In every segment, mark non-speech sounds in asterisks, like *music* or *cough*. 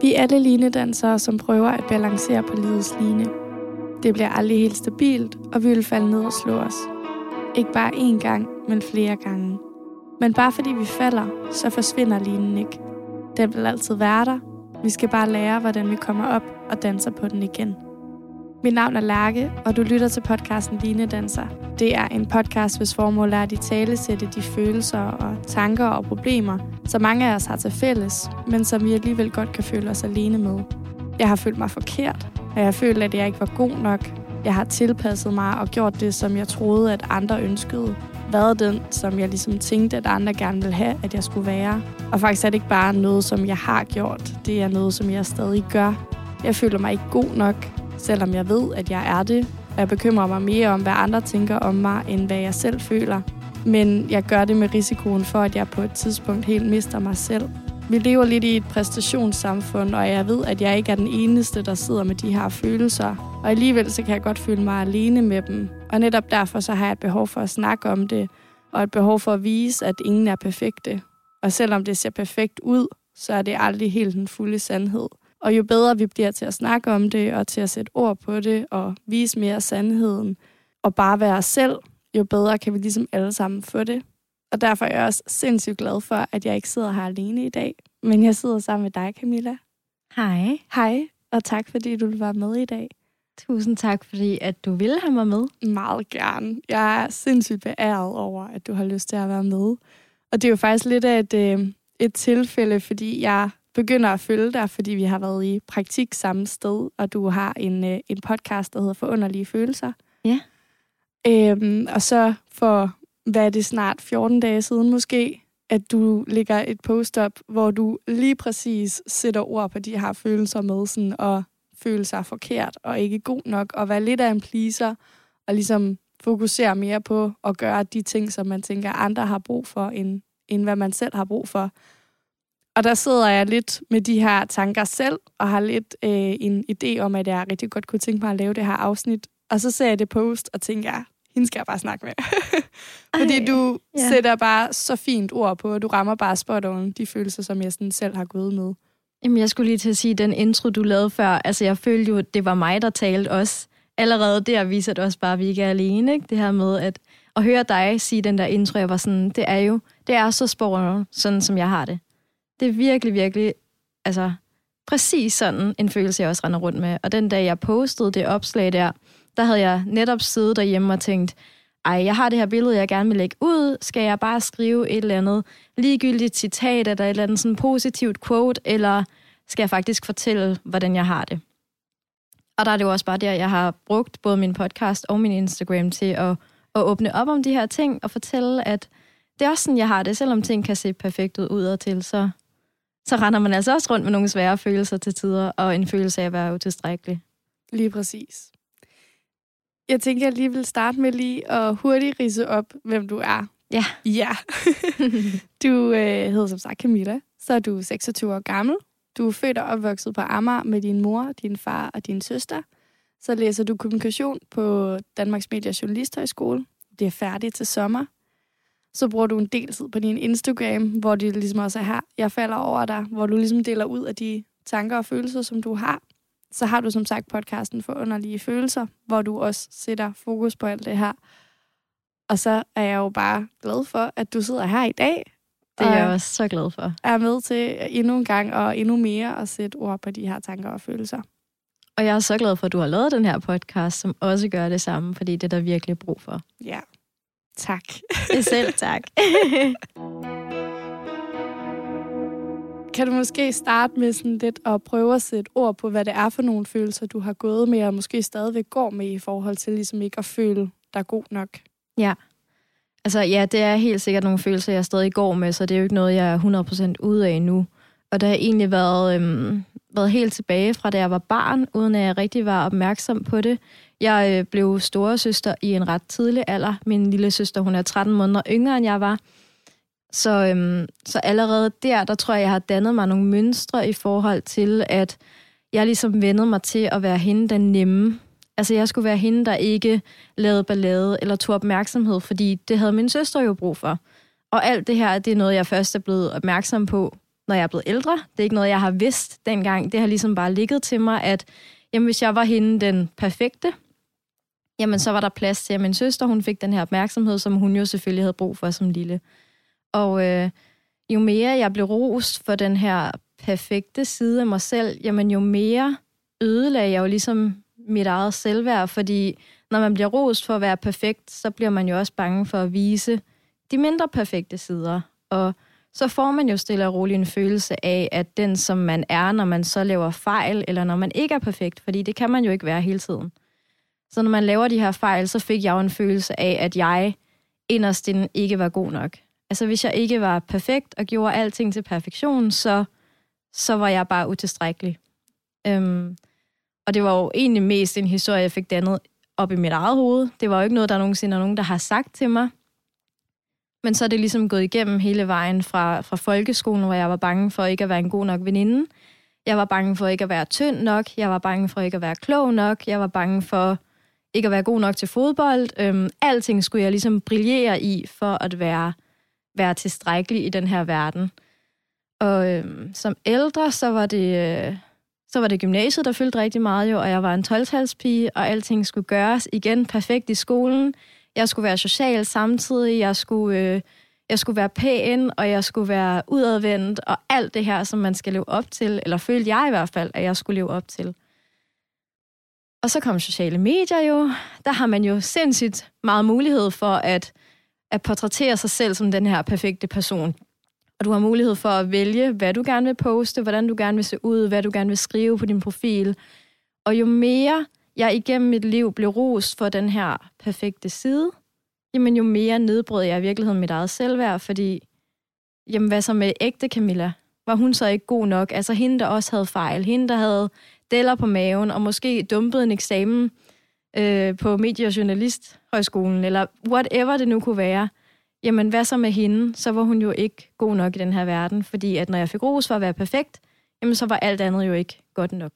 Vi er alle linedansere, som prøver at balancere på livets line. Det bliver aldrig helt stabilt, og vi vil falde ned og slå os. Ikke bare én gang, men flere gange. Men bare fordi vi falder, så forsvinder linen ikke. Den vil altid være der. Vi skal bare lære, hvordan vi kommer op og danser på den igen. Mit navn er Lærke, og du lytter til podcasten Line Danser. Det er en podcast, hvis formål er at i tale sætte de følelser og tanker og problemer, som mange af os har til fælles, men som vi alligevel godt kan føle os alene med. Jeg har følt mig forkert, og jeg har følt, at jeg ikke var god nok. Jeg har tilpasset mig og gjort det, som jeg troede, at andre ønskede. Været den, som jeg ligesom tænkte, at andre gerne ville have, at jeg skulle være. Og faktisk er det ikke bare noget, som jeg har gjort. Det er noget, som jeg stadig gør. Jeg føler mig ikke god nok, selvom jeg ved, at jeg er det. Og jeg bekymrer mig mere om, hvad andre tænker om mig, end hvad jeg selv føler. Men jeg gør det med risikoen for, at jeg på et tidspunkt helt mister mig selv. Vi lever lidt i et præstationssamfund, og jeg ved, at jeg ikke er den eneste, der sidder med de her følelser. Og alligevel så kan jeg godt føle mig alene med dem. Og netop derfor så har jeg et behov for at snakke om det, og et behov for at vise, at ingen er perfekte. Og selvom det ser perfekt ud, så er det aldrig helt den fulde sandhed. Og jo bedre vi bliver til at snakke om det, og til at sætte ord på det, og vise mere sandheden, og bare være os selv, jo bedre kan vi ligesom alle sammen få det. Og derfor er jeg også sindssygt glad for, at jeg ikke sidder her alene i dag, men jeg sidder sammen med dig, Camilla. Hej. Hej, og tak fordi du være med i dag. Tusind tak, fordi at du ville have mig med. Meget gerne. Jeg er sindssygt beæret over, at du har lyst til at være med. Og det er jo faktisk lidt af et, øh, et tilfælde, fordi jeg begynder at følge dig, fordi vi har været i praktik samme sted, og du har en, øh, en podcast, der hedder Forunderlige Følelser. Ja. Øhm, og så for, hvad er det snart, 14 dage siden måske, at du lægger et post op, hvor du lige præcis sætter ord på de her følelser med, sådan, og føle sig forkert og ikke god nok, og være lidt af en pleaser, og ligesom fokusere mere på at gøre de ting, som man tænker, andre har brug for, end, end hvad man selv har brug for. Og der sidder jeg lidt med de her tanker selv, og har lidt øh, en idé om, at jeg rigtig godt kunne tænke mig at lave det her afsnit. Og så ser jeg det post, og tænker, hende skal jeg bare snakke med. *laughs* Fordi Ej, du ja. sætter bare så fint ord på, og du rammer bare spot on de følelser, som jeg sådan selv har gået med. Jamen, jeg skulle lige til at sige, den intro, du lavede før, altså jeg følte jo, at det var mig, der talte også. Allerede der viser det også bare, at vi ikke er alene. Ikke? Det her med at, at høre dig sige den der intro, jeg var sådan, det er jo, det er så spor, sådan som jeg har det. Det er virkelig, virkelig, altså præcis sådan en følelse, jeg også render rundt med. Og den dag, jeg postede det opslag der, der havde jeg netop siddet derhjemme og tænkt, ej, jeg har det her billede, jeg gerne vil lægge ud. Skal jeg bare skrive et eller andet ligegyldigt citat, eller et eller andet sådan positivt quote, eller skal jeg faktisk fortælle, hvordan jeg har det? Og der er det jo også bare der, jeg har brugt både min podcast og min Instagram til at, at åbne op om de her ting, og fortælle, at det er også sådan, jeg har det. Selvom ting kan se perfekt ud udadtil, så, så render man altså også rundt med nogle svære følelser til tider, og en følelse af at være utilstrækkelig. Lige præcis. Jeg tænker, jeg lige vil starte med lige at hurtigt rise op, hvem du er. Ja. Ja. *laughs* du øh, hedder som sagt Camilla, så er du 26 år gammel. Du er født og opvokset på Amager med din mor, din far og din søster. Så læser du kommunikation på Danmarks Media Journalisthøjskole. Det er færdigt til sommer. Så bruger du en del tid på din Instagram, hvor det ligesom også er her, jeg falder over dig, hvor du ligesom deler ud af de tanker og følelser, som du har så har du som sagt podcasten for underlige følelser, hvor du også sætter fokus på alt det her. Og så er jeg jo bare glad for, at du sidder her i dag. Det er jeg også så glad for. Er med til endnu en gang og endnu mere at sætte ord på de her tanker og følelser. Og jeg er så glad for, at du har lavet den her podcast, som også gør det samme, fordi det er der virkelig brug for. Ja, tak. Selv tak. *laughs* Kan du måske starte med sådan lidt at prøve at sætte ord på, hvad det er for nogle følelser, du har gået med, og måske stadigvæk går med i forhold til ligesom ikke at føle dig god nok? Ja. Altså ja, det er helt sikkert nogle følelser, jeg stadig går med, så det er jo ikke noget, jeg er 100% ude af nu. Og det har egentlig været, øhm, været helt tilbage fra, da jeg var barn, uden at jeg rigtig var opmærksom på det. Jeg øh, blev storesøster i en ret tidlig alder. Min lille søster, hun er 13 måneder yngre, end jeg var. Så, øhm, så allerede der, der tror jeg, jeg har dannet mig nogle mønstre i forhold til, at jeg ligesom vendede mig til at være hende den nemme. Altså jeg skulle være hende, der ikke lavede ballade eller tog opmærksomhed, fordi det havde min søster jo brug for. Og alt det her, det er noget, jeg først er blevet opmærksom på, når jeg er blevet ældre. Det er ikke noget, jeg har vidst dengang. Det har ligesom bare ligget til mig, at jamen, hvis jeg var hende den perfekte, jamen så var der plads til, at min søster hun fik den her opmærksomhed, som hun jo selvfølgelig havde brug for som lille. Og øh, jo mere jeg blev rost for den her perfekte side af mig selv, jamen jo mere ødelagde jeg jo ligesom mit eget selvværd, fordi når man bliver rost for at være perfekt, så bliver man jo også bange for at vise de mindre perfekte sider. Og så får man jo stille og roligt en følelse af, at den, som man er, når man så laver fejl, eller når man ikke er perfekt, fordi det kan man jo ikke være hele tiden. Så når man laver de her fejl, så fik jeg jo en følelse af, at jeg inderst inden ikke var god nok. Altså hvis jeg ikke var perfekt og gjorde alting til perfektion, så, så var jeg bare utilstrækkelig. Øhm, og det var jo egentlig mest en historie, jeg fik dannet op i mit eget hoved. Det var jo ikke noget, der nogensinde er nogen, der har sagt til mig. Men så er det ligesom gået igennem hele vejen fra, fra folkeskolen, hvor jeg var bange for ikke at være en god nok veninde. Jeg var bange for ikke at være tynd nok. Jeg var bange for ikke at være klog nok. Jeg var bange for ikke at være god nok til fodbold. Øhm, alting skulle jeg ligesom brillere i for at være, være tilstrækkelig i den her verden. Og øhm, som ældre, så var det... Øh, så var det gymnasiet, der fyldte rigtig meget jo, og jeg var en 12-talspige, og alting skulle gøres igen perfekt i skolen. Jeg skulle være social samtidig, jeg skulle, øh, jeg skulle være pæn, og jeg skulle være udadvendt, og alt det her, som man skal leve op til, eller følte jeg i hvert fald, at jeg skulle leve op til. Og så kom sociale medier jo. Der har man jo sindssygt meget mulighed for at, at portrættere sig selv som den her perfekte person. Og du har mulighed for at vælge, hvad du gerne vil poste, hvordan du gerne vil se ud, hvad du gerne vil skrive på din profil. Og jo mere jeg igennem mit liv blev rost for den her perfekte side, jamen jo mere nedbrød jeg i virkeligheden mit eget selvværd, fordi, jamen hvad så med ægte Camilla? Var hun så ikke god nok? Altså hende, der også havde fejl, hende, der havde deller på maven, og måske dumpet en eksamen øh, på Medie- og Journalisthøjskolen, eller whatever det nu kunne være, jamen hvad så med hende? Så var hun jo ikke god nok i den her verden, fordi at når jeg fik ros for at være perfekt, jamen så var alt andet jo ikke godt nok.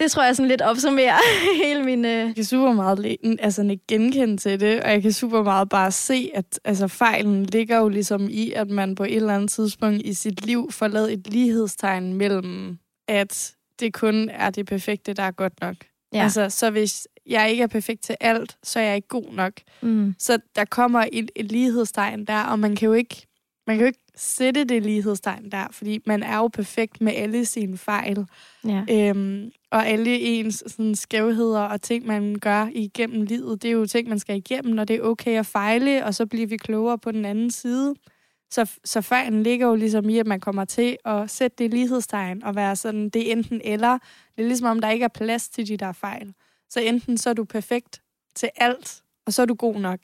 Det tror jeg sådan lidt opsummerer *laughs* hele min... Øh... Jeg kan super meget altså, ikke genkende til det, og jeg kan super meget bare se, at altså, fejlen ligger jo ligesom i, at man på et eller andet tidspunkt i sit liv får lavet et lighedstegn mellem, at det kun er det perfekte, der er godt nok. Ja. Altså, så hvis jeg ikke er perfekt til alt, så er jeg ikke god nok. Mm. Så der kommer et, et lighedstegn der, og man kan jo ikke man kan jo ikke sætte det lighedstegn der, fordi man er jo perfekt med alle sine fejl. Ja. Øhm, og alle ens sådan, skævheder og ting, man gør igennem livet, det er jo ting, man skal igennem, og det er okay at fejle, og så bliver vi klogere på den anden side. Så, så fejlen ligger jo ligesom i, at man kommer til at sætte det lighedstegn og være sådan, det er enten eller. Det er ligesom om, der ikke er plads til de der fejl. Så enten så er du perfekt til alt, og så er du god nok.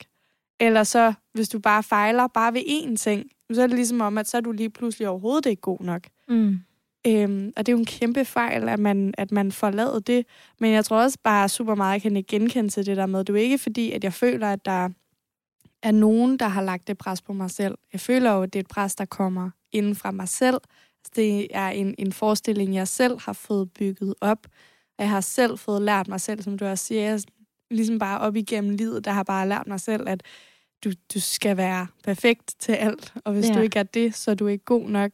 Eller så, hvis du bare fejler bare ved én ting, så er det ligesom om, at så er du lige pludselig overhovedet ikke god nok. Mm. Øhm, og det er jo en kæmpe fejl, at man, at man får lavet det. Men jeg tror også bare super meget, at jeg kan genkende til det der med. Det er jo ikke fordi, at jeg føler, at der er nogen, der har lagt det pres på mig selv. Jeg føler jo, at det er et pres, der kommer inden fra mig selv. Det er en, en forestilling, jeg selv har fået bygget op. Jeg har selv fået lært mig selv, som du også siger, jeg, ligesom bare op igennem livet, der har bare lært mig selv, at du, du skal være perfekt til alt, og hvis ja. du ikke er det, så er du ikke god nok.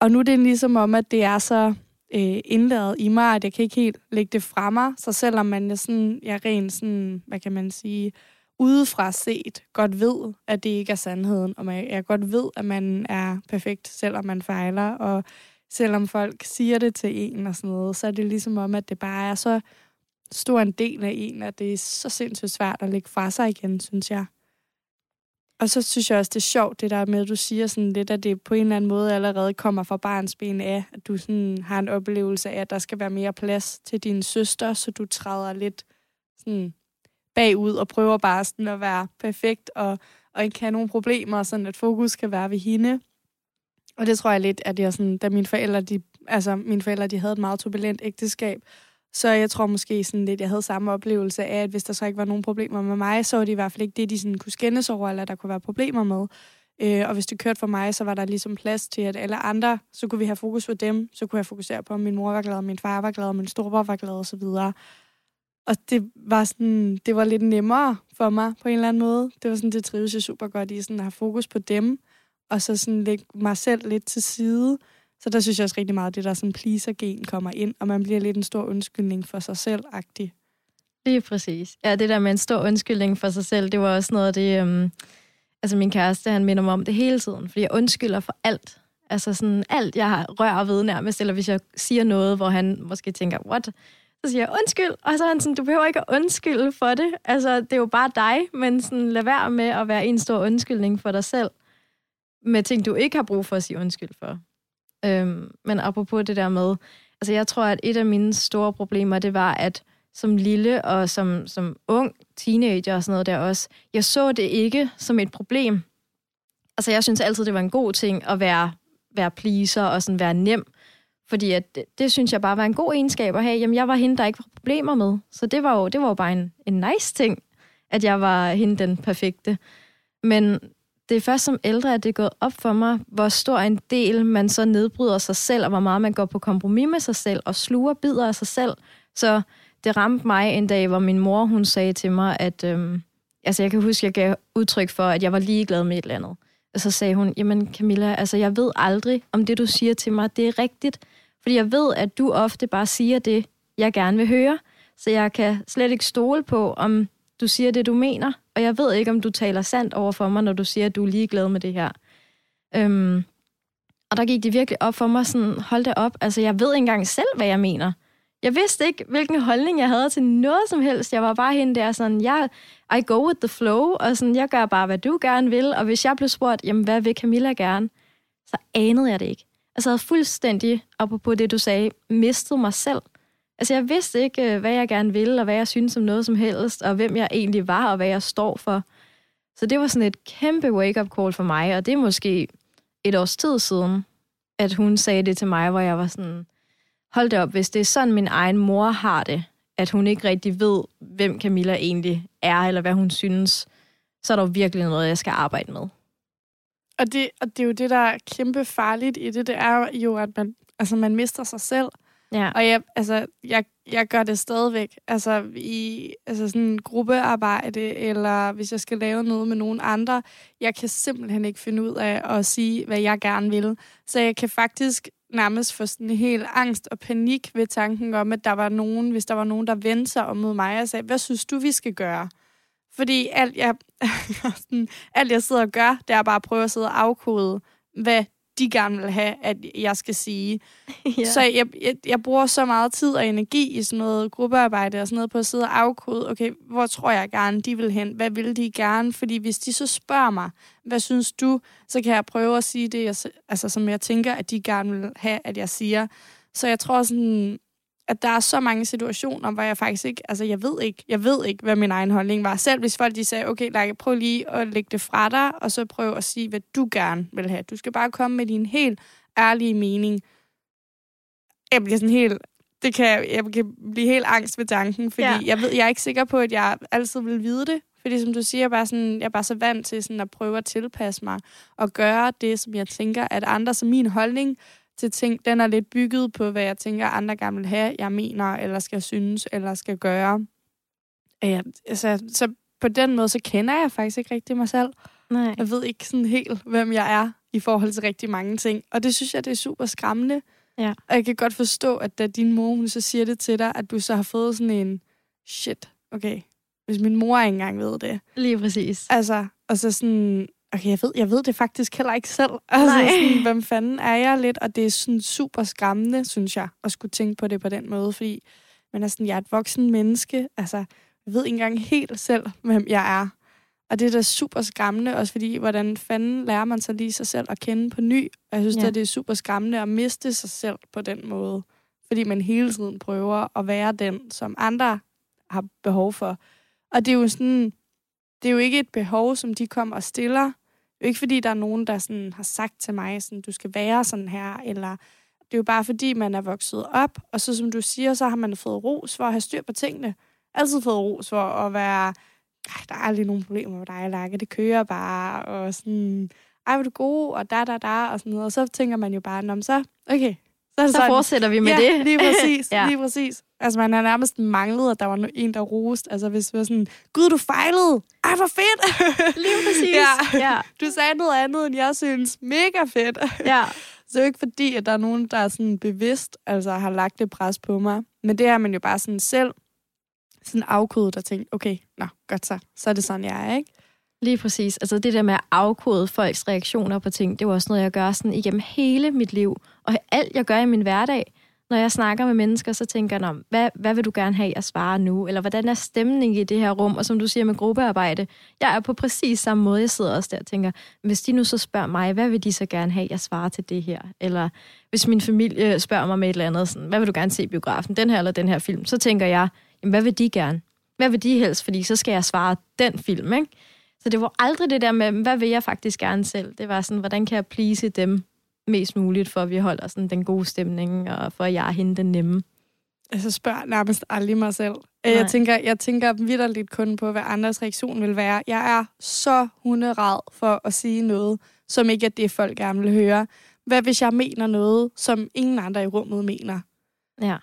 Og nu er det ligesom om, at det er så øh, indladet i mig, at jeg kan ikke helt lægge det fra mig, så selvom man er sådan, jeg er rent sådan, hvad kan man sige, udefra set godt ved, at det ikke er sandheden, og man, jeg godt ved, at man er perfekt, selvom man fejler, og selvom folk siger det til en og sådan noget, så er det ligesom om, at det bare er så stor en del af en, at det er så sindssygt svært at lægge fra sig igen, synes jeg. Og så synes jeg også, det er sjovt, det der med, at du siger sådan lidt, at det på en eller anden måde allerede kommer fra barns ben af, at du sådan har en oplevelse af, at der skal være mere plads til din søster, så du træder lidt sådan bagud og prøver bare sådan at være perfekt og, og ikke have nogen problemer, sådan at fokus kan være ved hende. Og det tror jeg lidt, at jeg sådan, da mine forældre, de, altså mine forældre, de havde et meget turbulent ægteskab, så jeg tror måske sådan lidt, jeg havde samme oplevelse af, at hvis der så ikke var nogen problemer med mig, så var det i hvert fald ikke det, de sådan kunne skændes over, eller der kunne være problemer med. Øh, og hvis det kørte for mig, så var der ligesom plads til, at alle andre, så kunne vi have fokus på dem, så kunne jeg fokusere på, om min mor var glad, min far var glad, min storebror var glad osv og det var sådan, det var lidt nemmere for mig på en eller anden måde. Det var sådan, det trives jeg super godt i, sådan at have fokus på dem, og så sådan lægge mig selv lidt til side. Så der synes jeg også rigtig meget, at det der sådan pleaser-gen kommer ind, og man bliver lidt en stor undskyldning for sig selv-agtig. Lige præcis. Ja, det der med en stor undskyldning for sig selv, det var også noget af det, øhm, altså min kæreste, han minder mig om det hele tiden, fordi jeg undskylder for alt. Altså sådan alt, jeg rører ved nærmest, eller hvis jeg siger noget, hvor han måske tænker, what? Så siger jeg, undskyld, og så er han sådan, du behøver ikke at undskylde for det. Altså, det er jo bare dig, men sådan, lad være med at være en stor undskyldning for dig selv, med ting, du ikke har brug for at sige undskyld for. Øhm, men apropos det der med, altså jeg tror, at et af mine store problemer, det var, at som lille og som, som ung teenager og sådan noget der også, jeg så det ikke som et problem. Altså jeg synes altid, det var en god ting at være, være pleaser og sådan være nem. Fordi at det, det synes jeg bare var en god egenskab at have. Jamen jeg var hende, der ikke var problemer med. Så det var jo, det var jo bare en, en nice ting, at jeg var hende den perfekte. Men det er først som ældre, at det er gået op for mig, hvor stor en del man så nedbryder sig selv, og hvor meget man går på kompromis med sig selv, og sluger bidder af sig selv. Så det ramte mig en dag, hvor min mor hun sagde til mig, at øhm, altså jeg kan huske, jeg gav udtryk for, at jeg var ligeglad med et eller andet. Og så sagde hun, jamen Camilla, altså jeg ved aldrig, om det du siger til mig, det er rigtigt. Fordi jeg ved, at du ofte bare siger det, jeg gerne vil høre. Så jeg kan slet ikke stole på, om du siger det, du mener. Og jeg ved ikke, om du taler sandt over for mig, når du siger, at du er ligeglad med det her. Øhm, og der gik det virkelig op for mig, sådan, hold det op. Altså, jeg ved ikke engang selv, hvad jeg mener. Jeg vidste ikke, hvilken holdning jeg havde til noget som helst. Jeg var bare hende der sådan, jeg, I go with the flow, og sådan, jeg gør bare, hvad du gerne vil. Og hvis jeg blev spurgt, jamen, hvad vil Camilla gerne? Så anede jeg det ikke. Altså, jeg havde fuldstændig, apropos det, du sagde, mistet mig selv. Altså, jeg vidste ikke, øh, hvad jeg gerne ville, og hvad jeg synes om noget som helst, og hvem jeg egentlig var, og hvad jeg står for. Så det var sådan et kæmpe wake-up call for mig, og det er måske et års tid siden, at hun sagde det til mig, hvor jeg var sådan, hold det op, hvis det er sådan, min egen mor har det, at hun ikke rigtig ved, hvem Camilla egentlig er, eller hvad hun synes, så er der virkelig noget, jeg skal arbejde med. Og det, og det er jo det, der er kæmpe farligt i det, det er jo, at man, altså, man mister sig selv. Ja. Og jeg, altså, jeg, jeg gør det stadigvæk. Altså, i altså sådan gruppearbejde, eller hvis jeg skal lave noget med nogen andre. Jeg kan simpelthen ikke finde ud af at sige, hvad jeg gerne vil. Så jeg kan faktisk nærmest få sådan en helt angst og panik ved tanken om, at der var nogen, hvis der var nogen, der vendte sig om mod mig og sagde, hvad synes du, vi skal gøre? Fordi alt jeg, *laughs* sådan, alt jeg sidder og gør, det er bare at prøve at sidde og afkode, hvad de gerne vil have, at jeg skal sige. *laughs* ja. Så jeg, jeg, jeg bruger så meget tid og energi i sådan noget gruppearbejde og sådan noget på at sidde og afkode, okay, hvor tror jeg gerne, de vil hen? Hvad vil de gerne? Fordi hvis de så spørger mig, hvad synes du, så kan jeg prøve at sige det, jeg, altså, som jeg tænker, at de gerne vil have, at jeg siger. Så jeg tror sådan, at der er så mange situationer, hvor jeg faktisk ikke, altså jeg ved ikke, jeg ved ikke, hvad min egen holdning var. Selv hvis folk de sagde, okay, Lærke, prøv lige at lægge det fra dig, og så prøv at sige, hvad du gerne vil have. Du skal bare komme med din helt ærlige mening. Jeg bliver sådan helt, det kan, jeg kan blive helt angst ved tanken, fordi ja. jeg, ved, jeg er ikke sikker på, at jeg altid vil vide det. Fordi som du siger, jeg er bare, sådan, jeg er bare så vant til sådan at prøve at tilpasse mig og gøre det, som jeg tænker, at andre som min holdning til ting, den er lidt bygget på, hvad jeg tænker, andre gerne vil have, jeg mener, eller skal synes, eller skal gøre. Ja, altså, så på den måde, så kender jeg faktisk ikke rigtig mig selv. Nej. Jeg ved ikke sådan helt, hvem jeg er i forhold til rigtig mange ting. Og det synes jeg, det er super skræmmende. Ja. Og jeg kan godt forstå, at da din mor hun så siger det til dig, at du så har fået sådan en, shit, okay, hvis min mor ikke engang ved det. Lige præcis. Altså, og så sådan, okay, jeg ved, jeg ved det faktisk heller ikke selv. *laughs* Altså, Nej. Sådan, hvem fanden er jeg lidt? Og det er sådan super skræmmende, synes jeg, at skulle tænke på det på den måde, fordi man er sådan, jeg er et voksen menneske. Altså, jeg ved ikke engang helt selv, hvem jeg er. Og det er da super skræmmende, også fordi, hvordan fanden lærer man sig lige sig selv at kende på ny? Og jeg synes, ja. at det er super skræmmende at miste sig selv på den måde. Fordi man hele tiden prøver at være den, som andre har behov for. Og det er jo sådan, det er jo ikke et behov, som de kommer og stiller jo ikke, fordi der er nogen, der sådan har sagt til mig, sådan, du skal være sådan her, eller det er jo bare, fordi man er vokset op, og så som du siger, så har man fået ros for at have styr på tingene. Altid fået ros for at være, ej, der er aldrig nogen problemer med dig, Lærke, det kører bare, og sådan, ej, hvor du god, og da, da, da, og sådan noget. Og så tænker man jo bare, Nå, så, okay, er det så sådan, fortsætter vi med ja, det. lige præcis, *laughs* ja. lige præcis. Altså, man har nærmest manglet, at der var en, der rost. Altså, hvis det var sådan, Gud, du fejlede! Ej, hvor fedt! *laughs* Lige præcis. ja. ja. Du sagde noget andet, end jeg synes. Mega fedt. ja. *laughs* Så det er jo ikke fordi, at der er nogen, der er sådan bevidst altså, har lagt det pres på mig. Men det har man jo bare sådan selv sådan afkodet og tænkt, okay, nå, godt så. Så er det sådan, jeg er, ikke? Lige præcis. Altså det der med at afkode folks reaktioner på ting, det er også noget, jeg gør sådan igennem hele mit liv. Og alt, jeg gør i min hverdag, når jeg snakker med mennesker, så tænker jeg, hvad, hvad vil du gerne have, jeg svarer nu? Eller hvordan er stemningen i det her rum? Og som du siger med gruppearbejde, jeg er på præcis samme måde. Jeg sidder også der og tænker, hvis de nu så spørger mig, hvad vil de så gerne have, jeg svarer til det her? Eller hvis min familie spørger mig med et eller andet, sådan, hvad vil du gerne se i biografen? Den her eller den her film? Så tænker jeg, jamen, hvad vil de gerne? Hvad vil de helst? Fordi så skal jeg svare den film, ikke? Så det var aldrig det der med, hvad vil jeg faktisk gerne selv? Det var sådan, hvordan kan jeg please dem mest muligt, for at vi holder sådan den gode stemning, og for at jeg er hende den nemme. Altså spørger nærmest aldrig mig selv. Nej. Jeg tænker, jeg tænker vidderligt kun på, hvad andres reaktion vil være. Jeg er så hunderad for at sige noget, som ikke er det, folk gerne vil høre. Hvad hvis jeg mener noget, som ingen andre i rummet mener? Ja.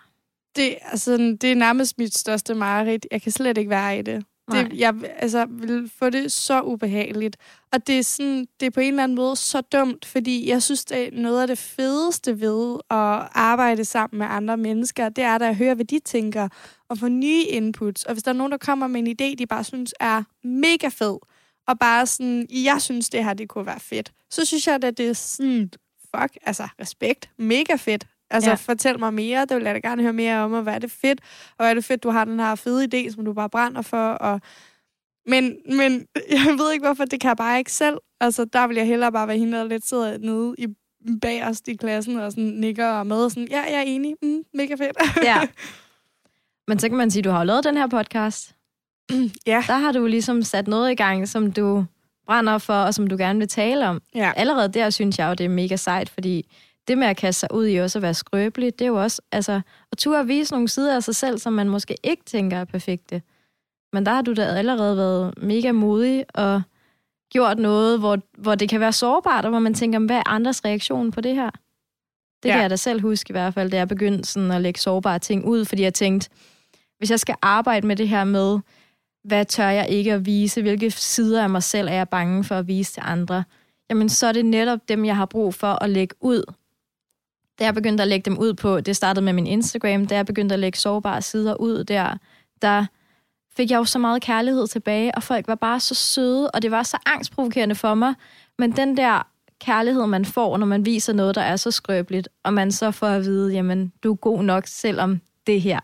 Det, altså, det er nærmest mit største mareridt. Jeg kan slet ikke være i det. Det, jeg altså, vil få det så ubehageligt. Og det er, sådan, det er på en eller anden måde så dumt, fordi jeg synes, det er noget af det fedeste ved at arbejde sammen med andre mennesker, det er da at høre, hvad de tænker, og få nye inputs. Og hvis der er nogen, der kommer med en idé, de bare synes er mega fed, og bare sådan, jeg synes, det her, det kunne være fedt, så synes jeg, at det er sådan, fuck, altså respekt, mega fedt. Altså, ja. fortæl mig mere. Det vil jeg da gerne høre mere om, og hvad er det fedt. Og hvad er det fedt, du har den her fede idé, som du bare brænder for. Og... Men, men *laughs* jeg ved ikke, hvorfor. Det kan jeg bare ikke selv. Altså, der vil jeg hellere bare være hende, der lidt sidder nede i bagerst i klassen og sådan nikker og med og sådan, ja, jeg er enig. Mm, mega fedt. ja. *laughs* Men så kan man sige, du har lavet den her podcast. *clears throat* ja. Der har du ligesom sat noget i gang, som du brænder for, og som du gerne vil tale om. Ja. Allerede der synes jeg jo, det er mega sejt, fordi det med at kaste sig ud i også at være skrøbelig, det er jo også, altså, at turde at vise nogle sider af sig selv, som man måske ikke tænker er perfekte. Men der har du da allerede været mega modig og gjort noget, hvor, hvor det kan være sårbart, og hvor man tænker, hvad er andres reaktion på det her? Det ja. kan jeg da selv huske i hvert fald, da jeg begyndte sådan at lægge sårbare ting ud, fordi jeg tænkte, hvis jeg skal arbejde med det her med, hvad tør jeg ikke at vise, hvilke sider af mig selv er jeg bange for at vise til andre, jamen så er det netop dem, jeg har brug for at lægge ud, da jeg begyndte at lægge dem ud på, det startede med min Instagram, da jeg begyndte at lægge sårbare sider ud der, der fik jeg jo så meget kærlighed tilbage, og folk var bare så søde, og det var så angstprovokerende for mig. Men den der kærlighed, man får, når man viser noget, der er så skrøbeligt, og man så får at vide, jamen, du er god nok, selvom det her.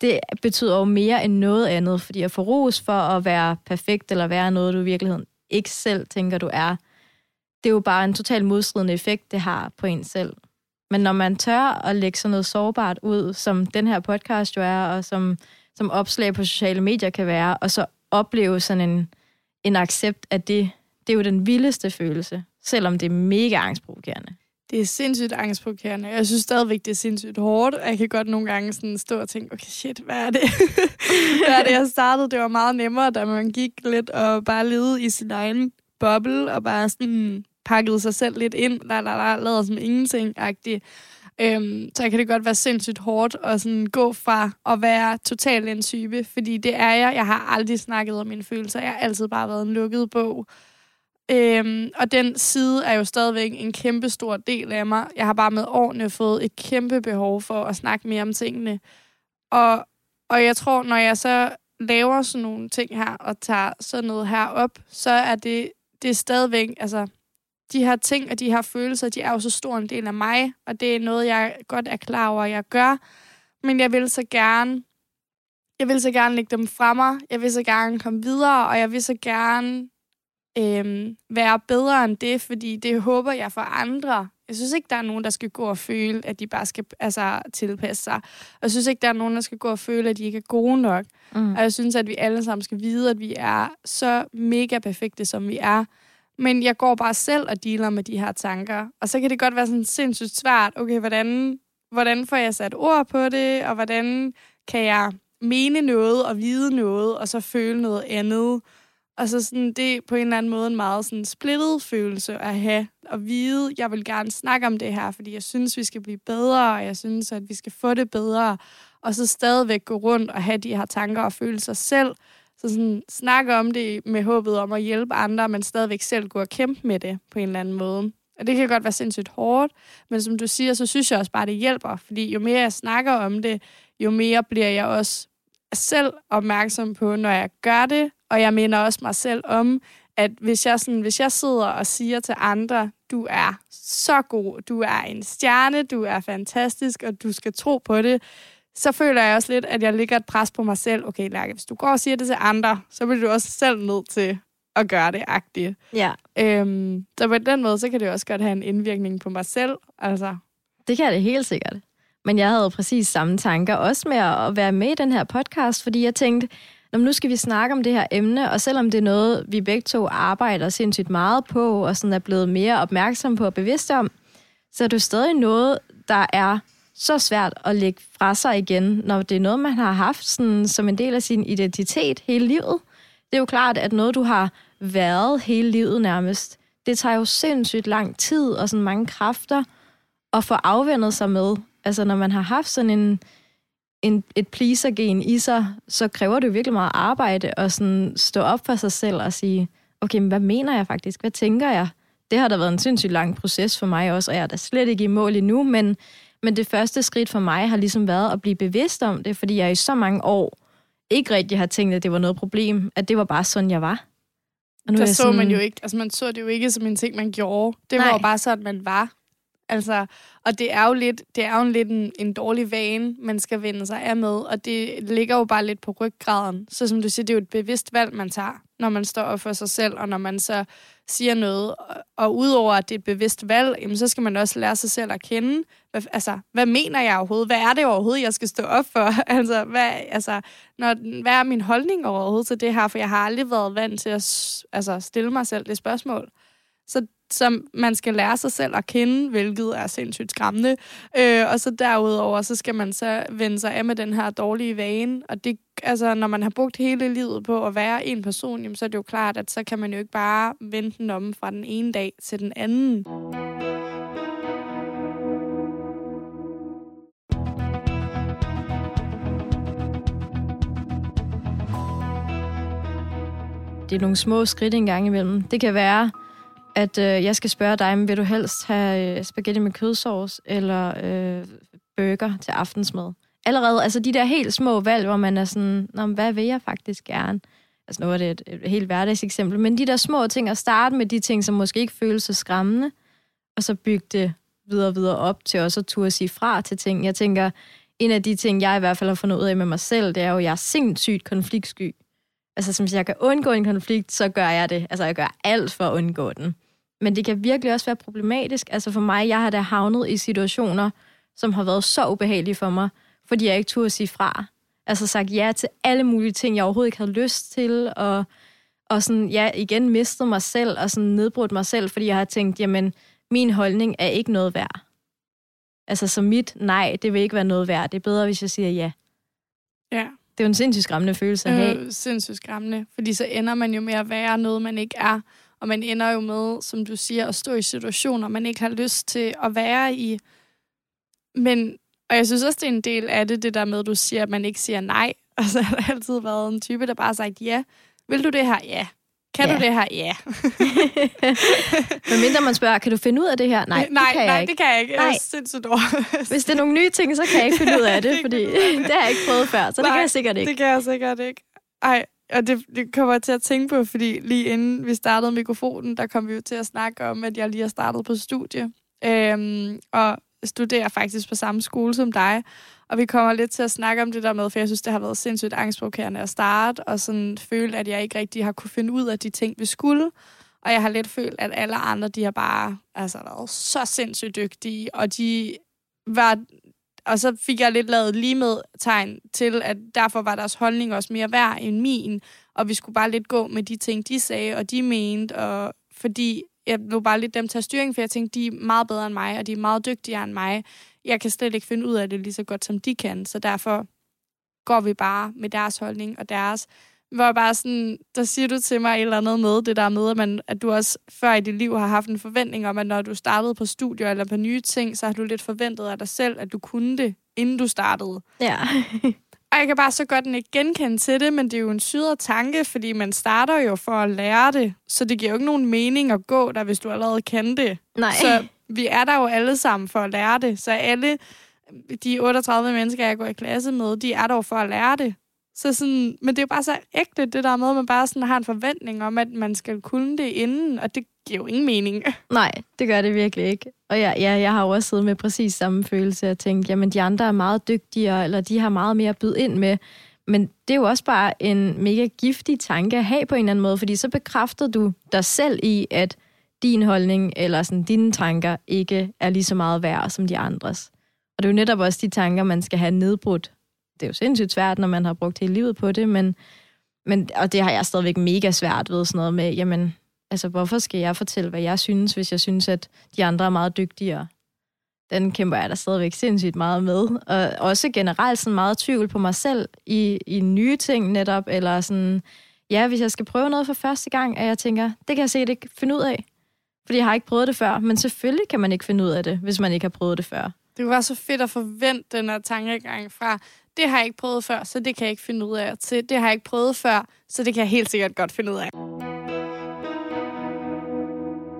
Det betyder jo mere end noget andet, fordi at få ros for at være perfekt, eller være noget, du i virkeligheden ikke selv tænker, du er, det er jo bare en total modstridende effekt, det har på en selv. Men når man tør at lægge sådan noget sårbart ud, som den her podcast jo er, og som, som opslag på sociale medier kan være, og så opleve sådan en, en accept af det, det er jo den vildeste følelse, selvom det er mega angstprovokerende. Det er sindssygt angstprovokerende. Jeg synes stadigvæk, det er sindssygt hårdt. Jeg kan godt nogle gange sådan stå og tænke, okay, shit, hvad er det? *laughs* hvad er det, jeg startede? Det var meget nemmere, da man gik lidt og bare levede i sin egen boble, og bare sådan hmm, pakket sig selv lidt ind, la, la, la, lavet som ingenting-agtigt. Øhm, så kan det godt være sindssygt hårdt at sådan gå fra at være totalt en type, fordi det er jeg. Jeg har aldrig snakket om mine følelser. Jeg har altid bare været en lukket bog. Øhm, og den side er jo stadigvæk en kæmpe stor del af mig. Jeg har bare med årene fået et kæmpe behov for at snakke mere om tingene. Og, og jeg tror, når jeg så laver sådan nogle ting her, og tager sådan noget her op, så er det, det er stadigvæk, altså, de her ting og de her følelser, de er jo så stor en del af mig, og det er noget, jeg godt er klar over, at jeg gør. Men jeg vil så gerne, jeg vil så gerne lægge dem fremme, jeg vil så gerne komme videre, og jeg vil så gerne øhm, være bedre end det, fordi det håber jeg for andre. Jeg synes ikke, der er nogen, der skal gå og føle, at de bare skal altså, tilpasse sig. Og jeg synes ikke, der er nogen, der skal gå og føle, at de ikke er gode nok. Mm. Og jeg synes, at vi alle sammen skal vide, at vi er så mega perfekte, som vi er. Men jeg går bare selv og dealer med de her tanker. Og så kan det godt være sådan sindssygt svært. Okay, hvordan, hvordan får jeg sat ord på det? Og hvordan kan jeg mene noget og vide noget, og så føle noget andet? Og så sådan, det er på en eller anden måde en meget sådan splittet følelse at have, og vide, jeg vil gerne snakke om det her, fordi jeg synes, vi skal blive bedre, og jeg synes, at vi skal få det bedre, og så stadigvæk gå rundt og have de her tanker og følelser selv, så sådan, snakke om det med håbet om at hjælpe andre, men stadigvæk selv gå og kæmpe med det på en eller anden måde. Og det kan godt være sindssygt hårdt, men som du siger, så synes jeg også bare, det hjælper. Fordi jo mere jeg snakker om det, jo mere bliver jeg også selv opmærksom på, når jeg gør det. Og jeg minder også mig selv om, at hvis jeg, sådan, hvis jeg sidder og siger til andre, du er så god, du er en stjerne, du er fantastisk, og du skal tro på det, så føler jeg også lidt, at jeg ligger et pres på mig selv. Okay, Lærke, hvis du går og siger det til andre, så bliver du også selv nødt til at gøre det agtigt. Ja. Øhm, så på den måde, så kan det også godt have en indvirkning på mig selv. Altså. Det kan det helt sikkert. Men jeg havde præcis samme tanker, også med at være med i den her podcast, fordi jeg tænkte, nu skal vi snakke om det her emne, og selvom det er noget, vi begge to arbejder sindssygt meget på, og sådan er blevet mere opmærksom på og bevidst om, så er det stadig noget, der er så svært at lægge fra sig igen, når det er noget, man har haft sådan, som en del af sin identitet hele livet. Det er jo klart, at noget, du har været hele livet nærmest, det tager jo sindssygt lang tid og sådan mange kræfter at få afvendet sig med. Altså, når man har haft sådan en, en, et pleaser-gen i sig, så kræver det jo virkelig meget arbejde at sådan stå op for sig selv og sige, okay, men hvad mener jeg faktisk? Hvad tænker jeg? Det har da været en sindssygt lang proces for mig også, og jeg er da slet ikke i mål endnu, men men det første skridt for mig har ligesom været at blive bevidst om det, fordi jeg i så mange år ikke rigtig har tænkt, at det var noget problem, at det var bare sådan, jeg var. Og nu Der så sådan... man jo ikke, altså man så det jo ikke som en ting, man gjorde. Det Nej. var jo bare sådan, man var. Altså, og det er jo lidt, det er jo lidt en, en dårlig vane, man skal vende sig af med, og det ligger jo bare lidt på ryggraden. Så som du siger, det er jo et bevidst valg, man tager, når man står op for sig selv, og når man så siger noget. Og udover at det er et bevidst valg, jamen, så skal man også lære sig selv at kende. Hvad, altså, hvad mener jeg overhovedet? Hvad er det overhovedet, jeg skal stå op for? *laughs* altså, hvad, altså, når, hvad er min holdning overhovedet til det her? For jeg har aldrig været vant til at altså, stille mig selv det spørgsmål. Så som man skal lære sig selv at kende, hvilket er sindssygt skræmmende. Øh, og så derudover, så skal man så vende sig af med den her dårlige vane. Og det, altså, når man har brugt hele livet på at være en person, jamen, så er det jo klart, at så kan man jo ikke bare vende den om fra den ene dag til den anden. Det er nogle små skridt en gang imellem. Det kan være, at øh, jeg skal spørge dig, vil du helst have øh, spaghetti med kødsovs eller øh, burger til aftensmad? Allerede, altså de der helt små valg, hvor man er sådan, Nå, hvad vil jeg faktisk gerne? Altså nu er det et, et helt hverdagseksempel, men de der små ting, at starte med de ting, som måske ikke føles så skræmmende, og så bygge det videre og videre op til også at turde sige fra til ting. Jeg tænker, en af de ting, jeg i hvert fald har fundet ud af med mig selv, det er jo, at jeg er sindssygt konfliktsky. Altså, hvis jeg kan undgå en konflikt, så gør jeg det. Altså, jeg gør alt for at undgå den. Men det kan virkelig også være problematisk. Altså for mig, jeg har da havnet i situationer, som har været så ubehagelige for mig, fordi jeg ikke turde sige fra. Altså sagt ja til alle mulige ting, jeg overhovedet ikke havde lyst til, og, og sådan, ja, igen mistet mig selv, og sådan nedbrudt mig selv, fordi jeg har tænkt, jamen, min holdning er ikke noget værd. Altså, så mit nej, det vil ikke være noget værd. Det er bedre, hvis jeg siger ja. Ja. Det er jo en sindssygt skræmmende følelse at have. Øh, sindssygt skræmmende, fordi så ender man jo med at være noget, man ikke er. Og man ender jo med, som du siger, at stå i situationer, man ikke har lyst til at være i. Men, og jeg synes også, det er en del af det, det der med, at du siger, at man ikke siger nej. *laughs* Og så har der altid været en type, der bare har sagt ja. Vil du det her? Ja. Kan ja. du det her? Ja. *laughs* Men mindre man spørger, kan du finde ud af det her? Nej, nej det kan nej, jeg ikke. det kan jeg ikke. Nej. Jeg er sindssygt *laughs* Hvis det er nogle nye ting, så kan jeg ikke finde ud af det, fordi det har jeg ikke prøvet før, så nej, det kan jeg sikkert ikke. det kan jeg sikkert ikke. Ej, og det, det kommer jeg til at tænke på, fordi lige inden vi startede mikrofonen, der kom vi jo til at snakke om, at jeg lige har startet på studie. Øhm, og studerer faktisk på samme skole som dig. Og vi kommer lidt til at snakke om det der med, for jeg synes, det har været sindssygt angstprovokerende at starte, og sådan føle, at jeg ikke rigtig har kunne finde ud af de ting, vi skulle. Og jeg har lidt følt, at alle andre, de har bare altså, været så sindssygt dygtige, og de var og så fik jeg lidt lavet lige med tegn til, at derfor var deres holdning også mere værd end min, og vi skulle bare lidt gå med de ting, de sagde, og de mente, og fordi jeg blev bare lidt dem tage styring, for jeg tænkte, de er meget bedre end mig, og de er meget dygtigere end mig. Jeg kan slet ikke finde ud af det lige så godt, som de kan, så derfor går vi bare med deres holdning og deres. Hvor bare sådan, der siger du til mig et eller andet med det der med, at, man, at du også før i dit liv har haft en forventning om, at når du startede på studier eller på nye ting, så har du lidt forventet af dig selv, at du kunne det, inden du startede. Ja. *laughs* Og jeg kan bare så godt ikke genkende til det, men det er jo en sydere tanke, fordi man starter jo for at lære det, så det giver jo ikke nogen mening at gå der, hvis du allerede kan det. Nej. Så vi er der jo alle sammen for at lære det. Så alle de 38 mennesker, jeg går i klasse med, de er der for at lære det. Så sådan, men det er jo bare så ægte, det der med, at man bare sådan har en forventning om, at man skal kunne det inden, og det giver jo ingen mening. *laughs* Nej, det gør det virkelig ikke. Og ja, ja, jeg har jo også siddet med præcis samme følelse og tænkt, jamen de andre er meget dygtigere, eller de har meget mere at byde ind med. Men det er jo også bare en mega giftig tanke at have på en eller anden måde, fordi så bekræfter du dig selv i, at din holdning eller sådan, dine tanker ikke er lige så meget værd som de andres. Og det er jo netop også de tanker, man skal have nedbrudt. Det er jo sindssygt svært, når man har brugt hele livet på det, men, men, og det har jeg stadigvæk mega svært ved, sådan noget med, jamen, altså hvorfor skal jeg fortælle, hvad jeg synes, hvis jeg synes, at de andre er meget dygtigere? Den kæmper jeg da stadigvæk sindssygt meget med. Og også generelt sådan meget tvivl på mig selv i, i nye ting netop, eller sådan, ja, hvis jeg skal prøve noget for første gang, at jeg tænker, det kan jeg se, det finde ud af. Fordi jeg har ikke prøvet det før, men selvfølgelig kan man ikke finde ud af det, hvis man ikke har prøvet det før. Det var så fedt at forvente den her tankegang fra, det har jeg ikke prøvet før, så det kan jeg ikke finde ud af, til det har jeg ikke prøvet før, så det kan jeg helt sikkert godt finde ud af.